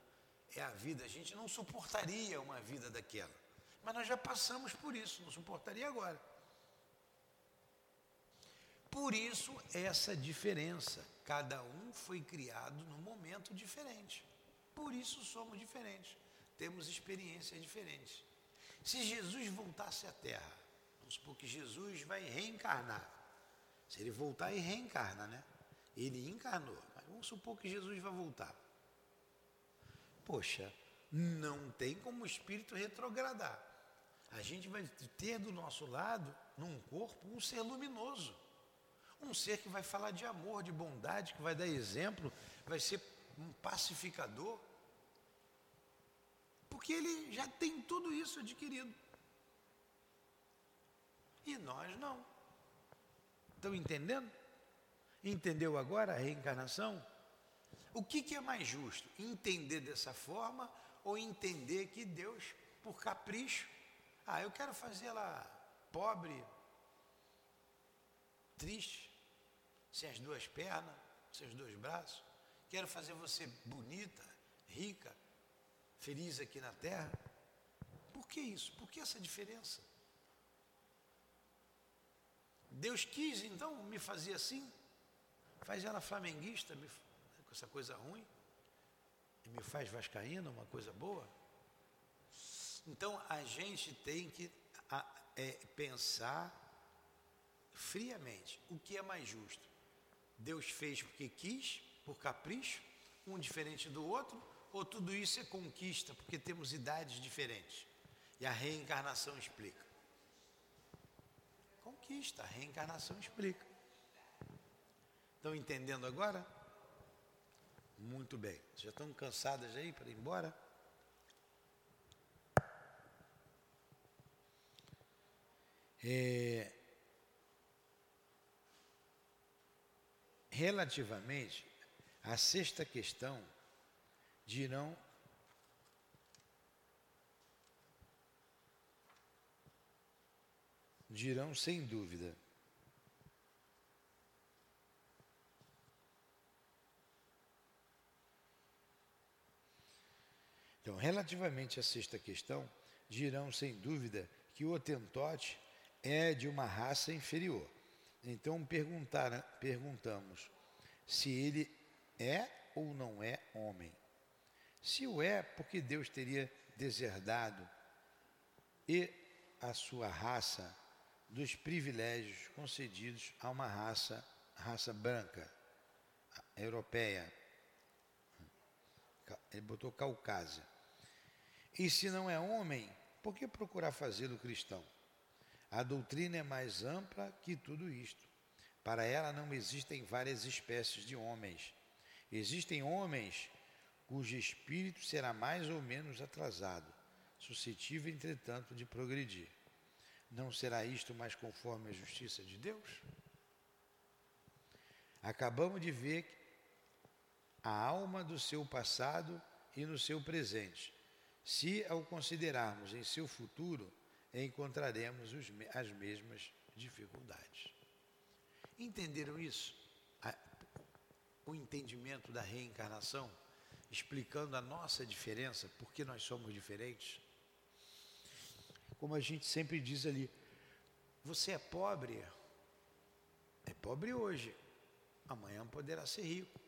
é a vida, a gente não suportaria uma vida daquela. Mas nós já passamos por isso, não suportaria agora. Por isso, essa diferença. Cada um foi criado num momento diferente. Por isso somos diferentes. Temos experiências diferentes. Se Jesus voltasse à Terra, vamos supor que Jesus vai reencarnar. Se ele voltar e reencarna, né? Ele encarnou, mas vamos supor que Jesus vai voltar. Poxa, não tem como o espírito retrogradar. A gente vai ter do nosso lado, num corpo, um ser luminoso. Um ser que vai falar de amor, de bondade, que vai dar exemplo, vai ser um pacificador. Porque ele já tem tudo isso adquirido. E nós não. Estão entendendo? Entendeu agora a reencarnação? O que, que é mais justo? Entender dessa forma ou entender que Deus, por capricho, ah, eu quero fazer ela pobre, triste, sem as duas pernas, sem os dois braços. Quero fazer você bonita, rica, feliz aqui na terra. Por que isso? Por que essa diferença? Deus quis então me fazer assim, faz ela flamenguista, me, com essa coisa ruim, e me faz vascaína, uma coisa boa. Então a gente tem que a, é, pensar friamente o que é mais justo. Deus fez porque quis, por capricho, um diferente do outro, ou tudo isso é conquista porque temos idades diferentes? E a reencarnação explica. Conquista, a reencarnação explica. Estão entendendo agora? Muito bem. Já estão cansadas aí para ir embora? É, relativamente à sexta questão, dirão dirão sem dúvida. Então, relativamente à sexta questão, dirão sem dúvida que o Otentote é de uma raça inferior. Então perguntamos se ele é ou não é homem. Se o é, porque Deus teria deserdado e a sua raça dos privilégios concedidos a uma raça, raça branca, europeia. Ele botou Caucásia. E se não é homem, por que procurar fazê-lo cristão? A doutrina é mais ampla que tudo isto. Para ela não existem várias espécies de homens. Existem homens cujo espírito será mais ou menos atrasado, suscetível, entretanto, de progredir. Não será isto mais conforme a justiça de Deus? Acabamos de ver a alma do seu passado e no seu presente. Se ao considerarmos em seu futuro, encontraremos os, as mesmas dificuldades. Entenderam isso? A, o entendimento da reencarnação, explicando a nossa diferença, por que nós somos diferentes? Como a gente sempre diz ali, você é pobre, é pobre hoje, amanhã poderá ser rico,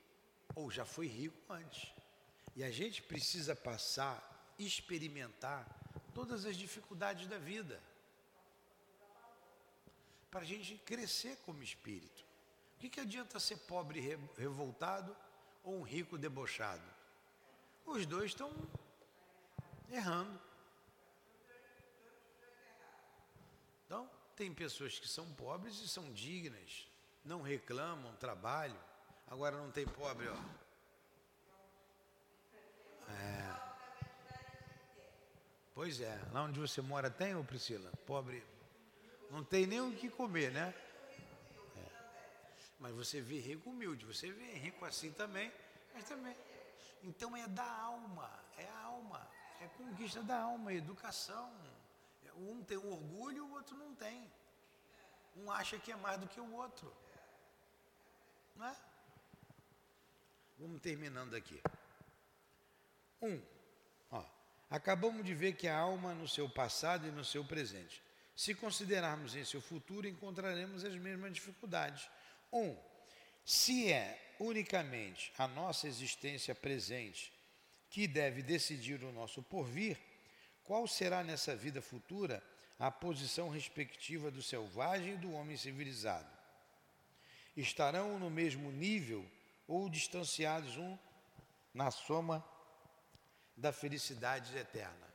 ou já foi rico antes. E a gente precisa passar, experimentar todas as dificuldades da vida. Para a gente crescer como espírito. O que, que adianta ser pobre revoltado ou um rico debochado? Os dois estão errando. Então, tem pessoas que são pobres e são dignas não reclamam, trabalham. Agora não tem pobre, ó. É. Pois é, lá onde você mora tem, ô Priscila? Pobre. Não tem nem o que comer, né? É. Mas você vê rico humilde, você vê rico assim também, mas também. Então é da alma, é a alma, é conquista da alma, é educação. Um tem orgulho, o outro não tem. Um acha que é mais do que o outro. Não é? Vamos terminando aqui. Um, ó, acabamos de ver que a alma no seu passado e no seu presente. Se considerarmos em seu futuro, encontraremos as mesmas dificuldades. Um, se é unicamente a nossa existência presente que deve decidir o nosso porvir, qual será nessa vida futura a posição respectiva do selvagem e do homem civilizado? Estarão no mesmo nível ou distanciados um na soma da felicidade eterna?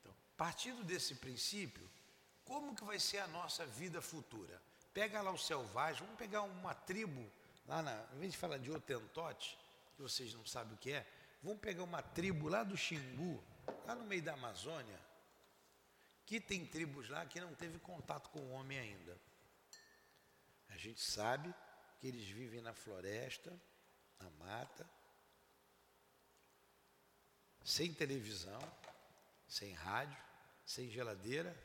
Então, partindo desse princípio, como que vai ser a nossa vida futura? Pega lá o selvagem, vamos pegar uma tribo, lá na, em vez de falar de Otentote, que vocês não sabem o que é, vamos pegar uma tribo lá do Xingu, lá no meio da Amazônia, que tem tribos lá que não teve contato com o homem ainda. A gente sabe que eles vivem na floresta, na mata, sem televisão, sem rádio, sem geladeira,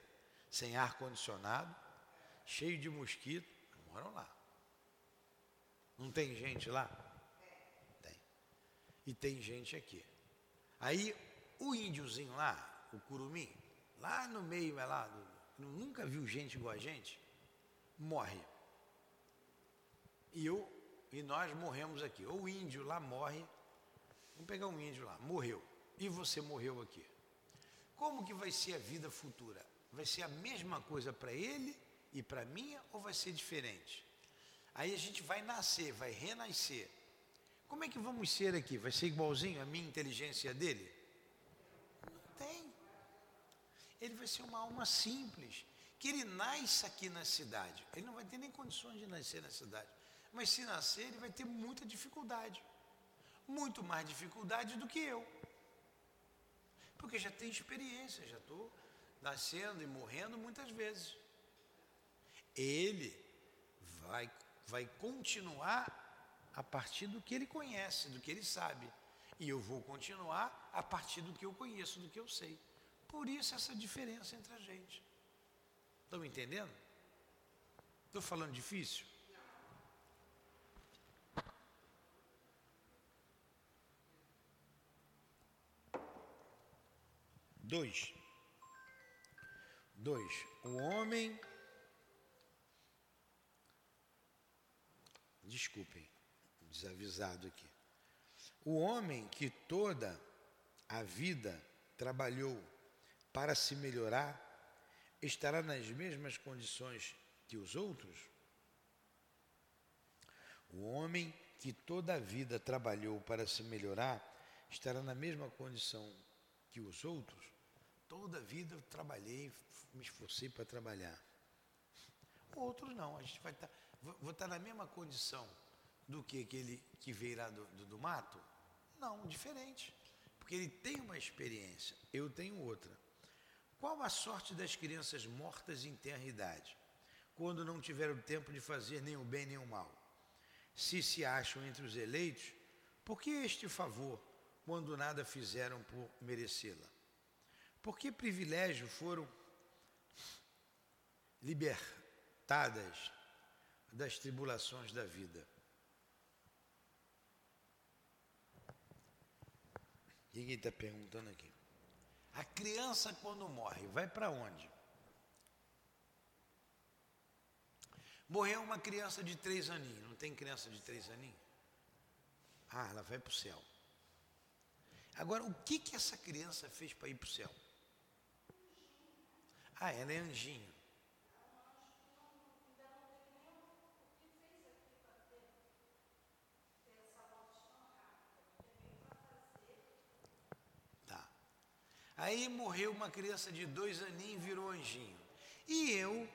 sem ar condicionado, cheio de mosquito, moram lá. Não tem gente lá? Tem. E tem gente aqui. Aí o índiozinho lá, o curumim, lá no meio, é lá, nunca viu gente igual a gente, morre. E eu e nós morremos aqui. Ou o índio lá morre, vamos pegar um índio lá, morreu. E você morreu aqui. Como que vai ser a vida futura? Vai ser a mesma coisa para ele e para mim ou vai ser diferente? Aí a gente vai nascer, vai renascer. Como é que vamos ser aqui? Vai ser igualzinho a minha inteligência dele? Não tem. Ele vai ser uma alma simples, que ele nasce aqui na cidade. Ele não vai ter nem condições de nascer na cidade. Mas se nascer, ele vai ter muita dificuldade. Muito mais dificuldade do que eu. Porque já tem experiência, já estou nascendo e morrendo muitas vezes. Ele vai, vai continuar a partir do que ele conhece, do que ele sabe. E eu vou continuar a partir do que eu conheço, do que eu sei. Por isso essa diferença entre a gente. Estão entendendo? Estou falando difícil? Dois. Dois. O homem. Desculpem, desavisado aqui. O homem que toda a vida trabalhou para se melhorar, estará nas mesmas condições que os outros? O homem que toda a vida trabalhou para se melhorar, estará na mesma condição que os outros? Toda a vida eu trabalhei, me esforcei para trabalhar. Outros não, a gente vai estar, tá, vou estar tá na mesma condição do que aquele que veio lá do, do, do mato? Não, diferente. Porque ele tem uma experiência, eu tenho outra. Qual a sorte das crianças mortas em tenra idade, quando não tiveram tempo de fazer nem o bem nem o mal? Se se acham entre os eleitos, por que este favor, quando nada fizeram por merecê-la? Por que privilégio foram libertadas das tribulações da vida? Ninguém está perguntando aqui. A criança, quando morre, vai para onde? Morreu uma criança de três aninhos. Não tem criança de três aninhos? Ah, ela vai para o céu. Agora, o que, que essa criança fez para ir para o céu? Ah, ela é anjinho. Tá. Aí morreu uma criança de dois aninhos e virou anjinho. E eu,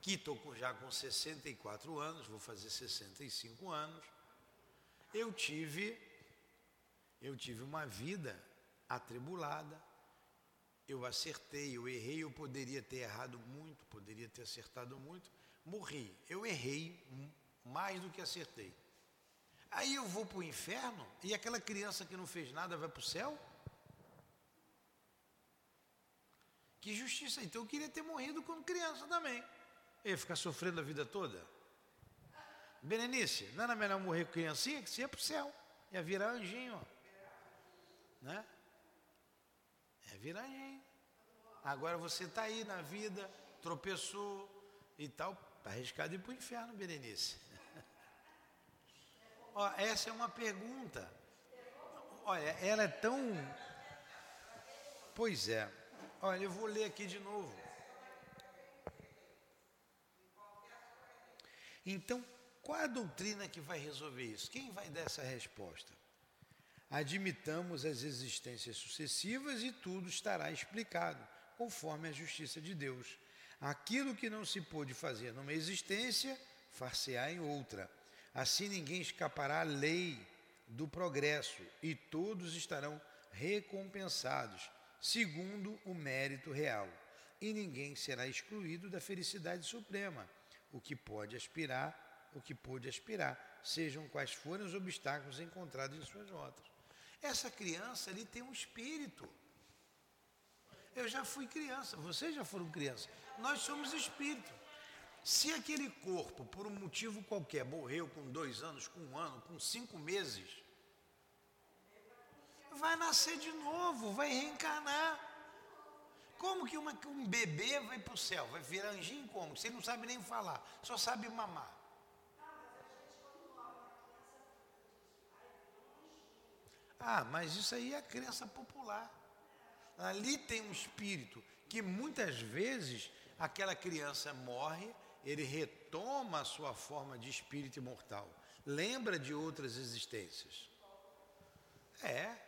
que estou já com 64 anos, vou fazer 65 anos, eu tive, eu tive uma vida atribulada, eu acertei, eu errei, eu poderia ter errado muito, poderia ter acertado muito, morri. Eu errei mais do que acertei. Aí eu vou para o inferno e aquela criança que não fez nada vai para o céu? Que justiça. Então eu queria ter morrido quando criança também. Eu ia ficar sofrendo a vida toda. Berenice, não era melhor morrer criancinha que você ia para o céu. Ia virar anjinho. Né? É virar anjinho. Agora você está aí na vida, tropeçou e tal, está arriscado ir para o inferno, Berenice. Ó, essa é uma pergunta. Olha, ela é tão. Pois é. Olha, eu vou ler aqui de novo. Então, qual a doutrina que vai resolver isso? Quem vai dar essa resposta? Admitamos as existências sucessivas e tudo estará explicado, conforme a justiça de Deus. Aquilo que não se pôde fazer numa existência, far-se-á em outra. Assim ninguém escapará à lei do progresso e todos estarão recompensados, segundo o mérito real. E ninguém será excluído da felicidade suprema, o que pode aspirar, o que pôde aspirar, sejam quais forem os obstáculos encontrados em suas rotas. Essa criança ali tem um espírito. Eu já fui criança, vocês já foram criança. Nós somos espírito. Se aquele corpo, por um motivo qualquer, morreu com dois anos, com um ano, com cinco meses, vai nascer de novo, vai reencarnar. Como que uma, um bebê vai para o céu? Vai virar anjinho como? Você não sabe nem falar, só sabe mamar. Ah, mas isso aí é a crença popular. Ali tem um espírito que muitas vezes aquela criança morre ele retoma a sua forma de espírito imortal. Lembra de outras existências. É.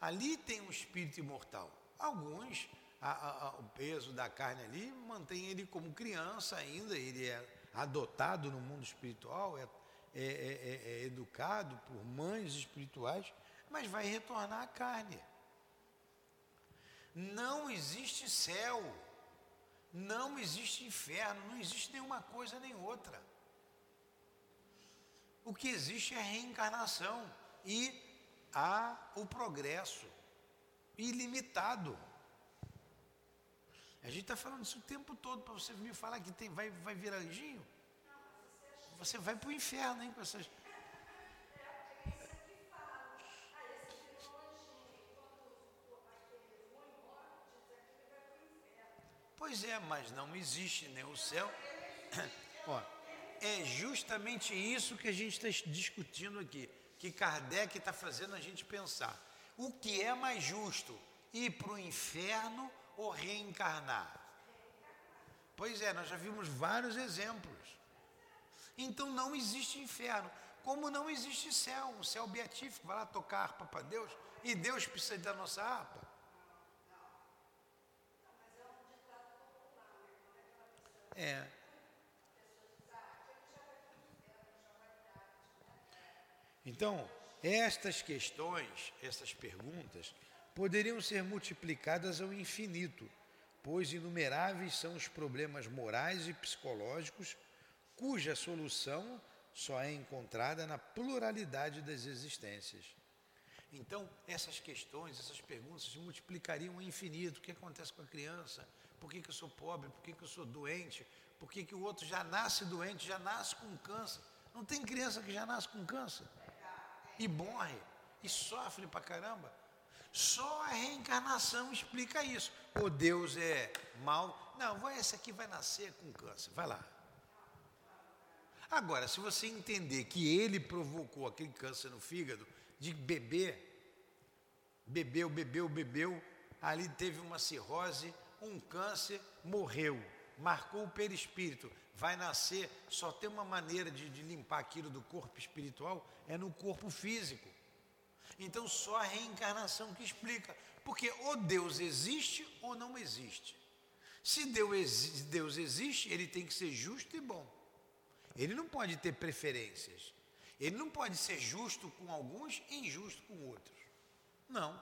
Ali tem um espírito imortal. Alguns, a, a, o peso da carne ali mantém ele como criança ainda, ele é adotado no mundo espiritual, é, é, é, é educado por mães espirituais, mas vai retornar à carne. Não existe céu. Não existe inferno, não existe nenhuma coisa nem outra. O que existe é reencarnação e há o progresso ilimitado. A gente está falando isso o tempo todo para você me falar que tem, vai, vai virar anjinho. Você vai para o inferno, hein, com essas, Pois é, mas não existe nem o céu. Ó, é justamente isso que a gente está discutindo aqui, que Kardec está fazendo a gente pensar. O que é mais justo, ir para o inferno ou reencarnar? Pois é, nós já vimos vários exemplos. Então não existe inferno. Como não existe céu, um céu beatífico, vai lá tocar harpa para Deus, e Deus precisa da nossa harpa. É. Então, estas questões, essas perguntas, poderiam ser multiplicadas ao infinito, pois inumeráveis são os problemas morais e psicológicos cuja solução só é encontrada na pluralidade das existências. Então, essas questões, essas perguntas se multiplicariam ao infinito. O que acontece com a criança? Por que, que eu sou pobre? Por que, que eu sou doente? Por que, que o outro já nasce doente, já nasce com câncer? Não tem criança que já nasce com câncer? E morre, e sofre pra caramba. Só a reencarnação explica isso. O Deus é mal. Não, esse aqui vai nascer com câncer. Vai lá. Agora, se você entender que ele provocou aquele câncer no fígado, de beber, bebeu, bebeu, bebeu, ali teve uma cirrose, um câncer, morreu, marcou o perispírito, vai nascer, só tem uma maneira de, de limpar aquilo do corpo espiritual, é no corpo físico. Então só a reencarnação que explica, porque ou Deus existe ou não existe. Se Deus, Deus existe, ele tem que ser justo e bom. Ele não pode ter preferências. Ele não pode ser justo com alguns e injusto com outros. Não.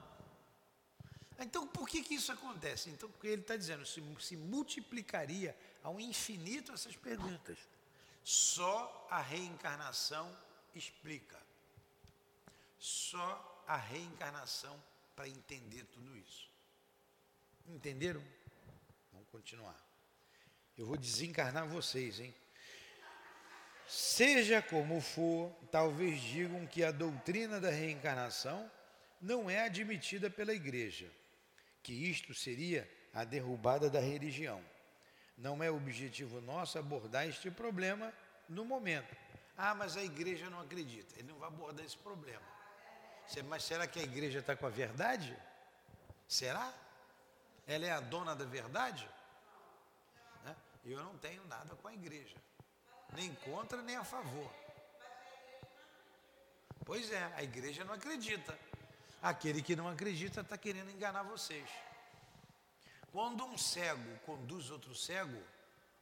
Então, por que, que isso acontece? Então, ele está dizendo, se, se multiplicaria ao infinito essas perguntas. Só a reencarnação explica. Só a reencarnação para entender tudo isso. Entenderam? Vamos continuar. Eu vou desencarnar vocês, hein? Seja como for, talvez digam que a doutrina da reencarnação não é admitida pela igreja, que isto seria a derrubada da religião. Não é objetivo nosso abordar este problema no momento. Ah, mas a igreja não acredita. Ele não vai abordar esse problema. Mas será que a igreja está com a verdade? Será? Ela é a dona da verdade? Né? Eu não tenho nada com a igreja nem contra nem a favor. Pois é, a igreja não acredita. Aquele que não acredita está querendo enganar vocês. Quando um cego conduz outro cego,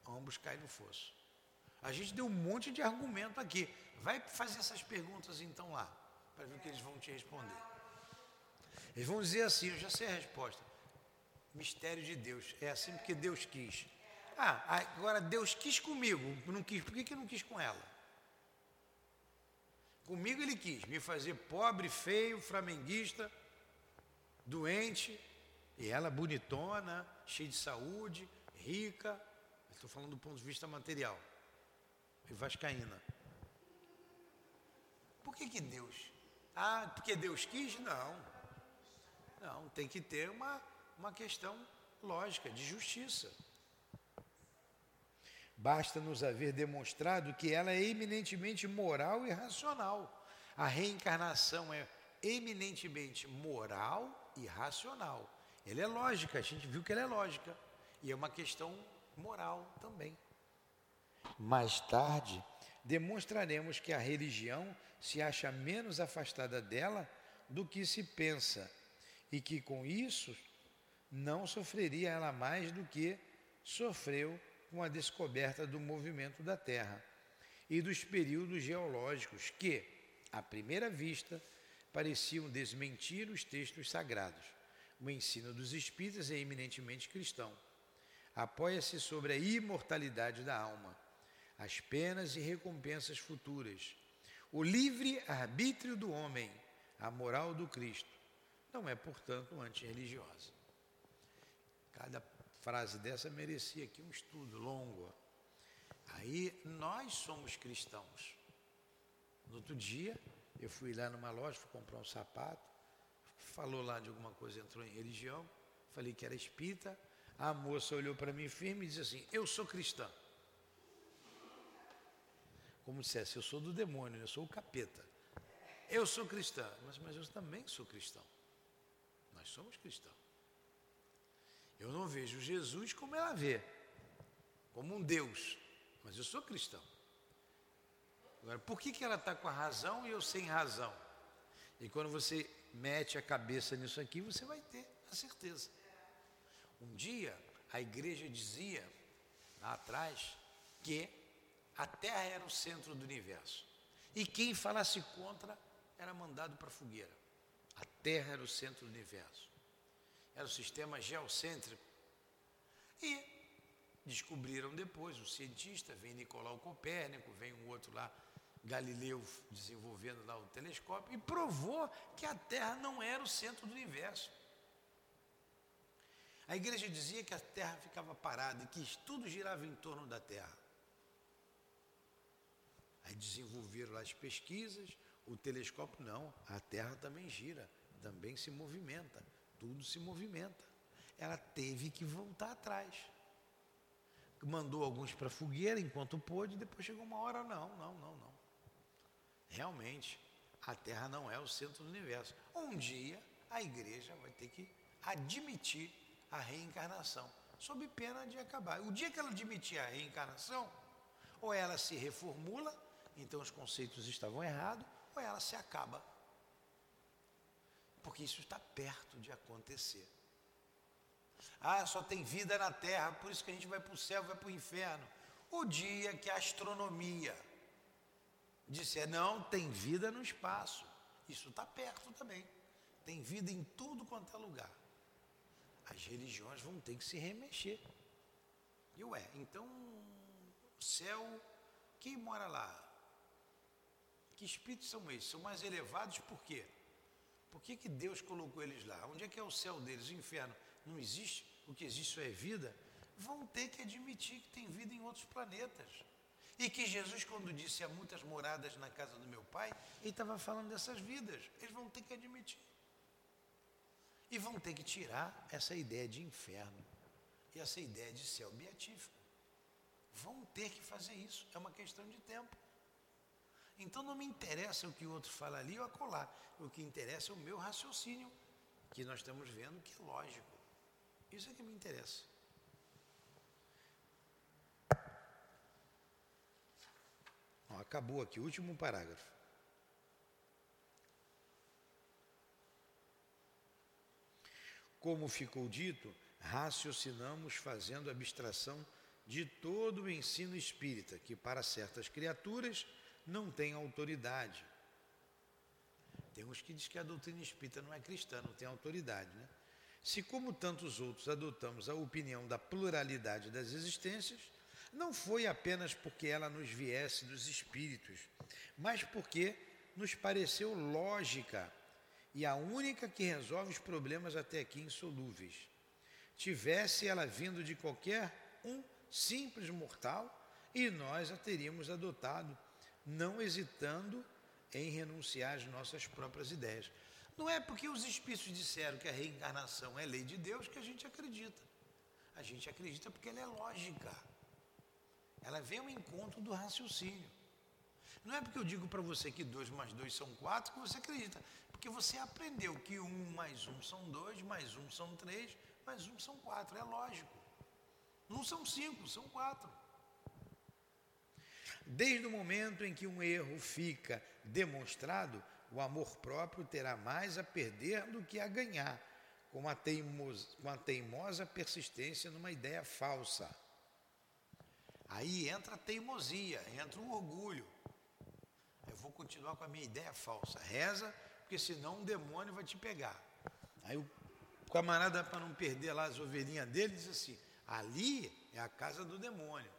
ambos caem no fosso. A gente deu um monte de argumento aqui. Vai fazer essas perguntas então lá, para ver o que eles vão te responder. Eles vão dizer assim: eu já sei a resposta. Mistério de Deus. É assim porque Deus quis. Ah, agora Deus quis comigo, não quis, por que, que não quis com ela? Comigo ele quis me fazer pobre, feio, flamenguista, doente, e ela bonitona, cheia de saúde, rica. Estou falando do ponto de vista material. E vascaína. Por que, que Deus? Ah, porque Deus quis? Não. Não, tem que ter uma, uma questão lógica, de justiça. Basta nos haver demonstrado que ela é eminentemente moral e racional. A reencarnação é eminentemente moral e racional. Ela é lógica, a gente viu que ela é lógica. E é uma questão moral também. Mais tarde, demonstraremos que a religião se acha menos afastada dela do que se pensa e que com isso não sofreria ela mais do que sofreu com a descoberta do movimento da Terra e dos períodos geológicos que, à primeira vista, pareciam desmentir os textos sagrados. O ensino dos espíritas é eminentemente cristão. Apoia-se sobre a imortalidade da alma, as penas e recompensas futuras, o livre arbítrio do homem, a moral do Cristo. Não é, portanto, antirreligiosa. Cada frase dessa merecia aqui um estudo longo. Aí nós somos cristãos. No outro dia, eu fui lá numa loja, fui comprar um sapato, falou lá de alguma coisa, entrou em religião, falei que era espírita. A moça olhou para mim firme e disse assim: Eu sou cristã. Como dissesse, eu sou do demônio, eu sou o capeta. Eu sou cristã, mas, mas eu também sou cristão. Nós somos cristãos. Eu não vejo Jesus como ela vê, como um Deus, mas eu sou cristão. Agora, por que, que ela está com a razão e eu sem razão? E quando você mete a cabeça nisso aqui, você vai ter a certeza. Um dia, a igreja dizia, lá atrás, que a Terra era o centro do universo. E quem falasse contra era mandado para a fogueira. A Terra era o centro do universo era o sistema geocêntrico. E descobriram depois, o cientista, vem Nicolau Copérnico, vem um outro lá, Galileu desenvolvendo lá o telescópio, e provou que a Terra não era o centro do universo. A igreja dizia que a Terra ficava parada e que tudo girava em torno da Terra. Aí desenvolveram lá as pesquisas, o telescópio, não, a Terra também gira, também se movimenta tudo se movimenta. Ela teve que voltar atrás. Mandou alguns para a fogueira enquanto pôde, depois chegou uma hora, não, não, não, não. Realmente, a Terra não é o centro do universo. Um dia, a igreja vai ter que admitir a reencarnação, sob pena de acabar. O dia que ela admitir a reencarnação, ou ela se reformula, então os conceitos estavam errados, ou ela se acaba porque isso está perto de acontecer. Ah, só tem vida na terra, por isso que a gente vai para o céu, vai para o inferno. O dia que a astronomia disser, não, tem vida no espaço. Isso está perto também. Tem vida em tudo quanto é lugar. As religiões vão ter que se remexer. E ué, então o céu, quem mora lá? Que espíritos são esses? São mais elevados por quê? Por que, que Deus colocou eles lá? Onde é que é o céu deles? O inferno não existe? O que existe só é vida? Vão ter que admitir que tem vida em outros planetas. E que Jesus, quando disse há muitas moradas na casa do meu pai, ele estava falando dessas vidas. Eles vão ter que admitir. E vão ter que tirar essa ideia de inferno e essa ideia de céu beatífico. Vão ter que fazer isso. É uma questão de tempo. Então não me interessa o que o outro fala ali ou acolá. O que interessa é o meu raciocínio, que nós estamos vendo que é lógico. Isso é que me interessa. Acabou aqui, último parágrafo. Como ficou dito, raciocinamos fazendo abstração de todo o ensino espírita, que para certas criaturas não tem autoridade. Tem uns que diz que a doutrina espírita não é cristã, não tem autoridade, né? Se como tantos outros adotamos a opinião da pluralidade das existências, não foi apenas porque ela nos viesse dos espíritos, mas porque nos pareceu lógica e a única que resolve os problemas até aqui insolúveis. Tivesse ela vindo de qualquer um simples mortal, e nós a teríamos adotado não hesitando em renunciar às nossas próprias ideias. Não é porque os espíritos disseram que a reencarnação é lei de Deus que a gente acredita. A gente acredita porque ela é lógica. Ela vem ao encontro do raciocínio. Não é porque eu digo para você que dois mais dois são quatro que você acredita. Porque você aprendeu que um mais um são dois, mais um são três, mais um são quatro. É lógico. Não são cinco, são quatro. Desde o momento em que um erro fica demonstrado, o amor próprio terá mais a perder do que a ganhar, com a, teimosa, com a teimosa persistência numa ideia falsa. Aí entra a teimosia, entra o orgulho. Eu vou continuar com a minha ideia falsa. Reza, porque senão um demônio vai te pegar. Aí o camarada, para não perder lá as ovelhinhas dele, diz assim: ali é a casa do demônio.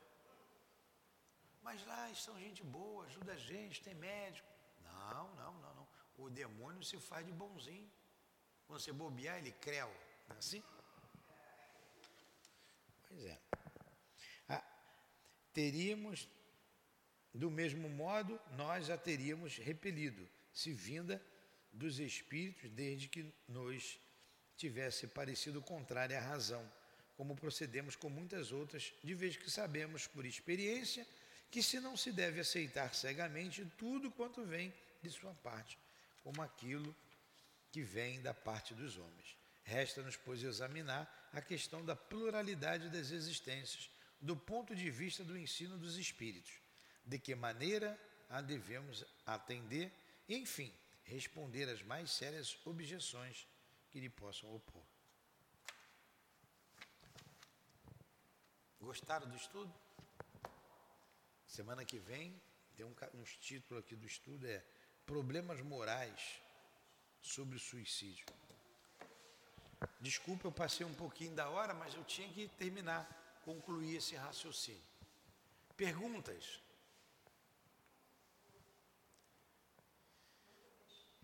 Mas lá estão gente boa, ajuda a gente, tem médico. Não, não, não, não. O demônio se faz de bonzinho. Quando você bobear, ele creu. Não é assim? Pois é. Ah, teríamos, do mesmo modo, nós a teríamos repelido, se vinda dos espíritos, desde que nos tivesse parecido contrária à razão, como procedemos com muitas outras, de vez que sabemos por experiência que se não se deve aceitar cegamente tudo quanto vem de sua parte, como aquilo que vem da parte dos homens. Resta-nos, pois, examinar a questão da pluralidade das existências do ponto de vista do ensino dos espíritos, de que maneira a devemos atender e, enfim, responder às mais sérias objeções que lhe possam opor. Gostaram do estudo? Semana que vem tem um, uns títulos aqui do estudo é Problemas Morais sobre o Suicídio. Desculpa, eu passei um pouquinho da hora, mas eu tinha que terminar, concluir esse raciocínio. Perguntas?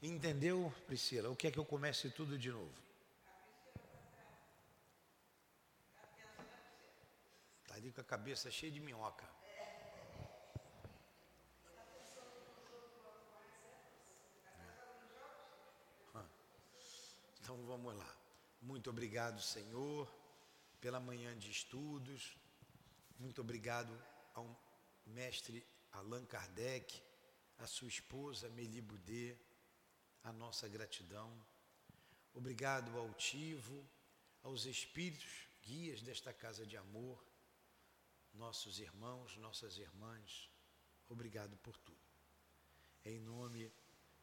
Entendeu, Priscila? O que é que eu comece tudo de novo? Está ali com a cabeça cheia de minhoca. Então vamos lá. Muito obrigado, Senhor, pela manhã de estudos. Muito obrigado ao mestre Allan Kardec, a sua esposa Meli Boudet, a nossa gratidão. Obrigado ao Altivo, aos espíritos guias desta casa de amor, nossos irmãos, nossas irmãs. Obrigado por tudo. Em nome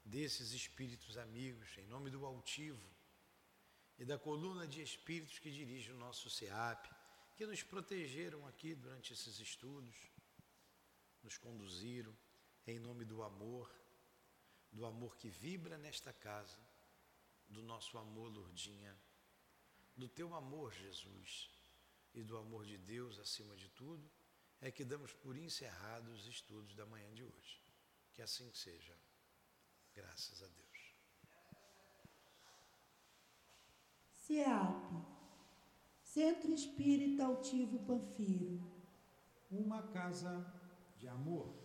desses espíritos amigos, em nome do Altivo, e da coluna de espíritos que dirige o nosso SEAP, que nos protegeram aqui durante esses estudos, nos conduziram em nome do amor, do amor que vibra nesta casa, do nosso amor, Lourdinha, do teu amor, Jesus, e do amor de Deus acima de tudo, é que damos por encerrados os estudos da manhã de hoje. Que assim seja. Graças a Deus. CEAP, Centro Espírita Altivo Panfiro. Uma casa de amor.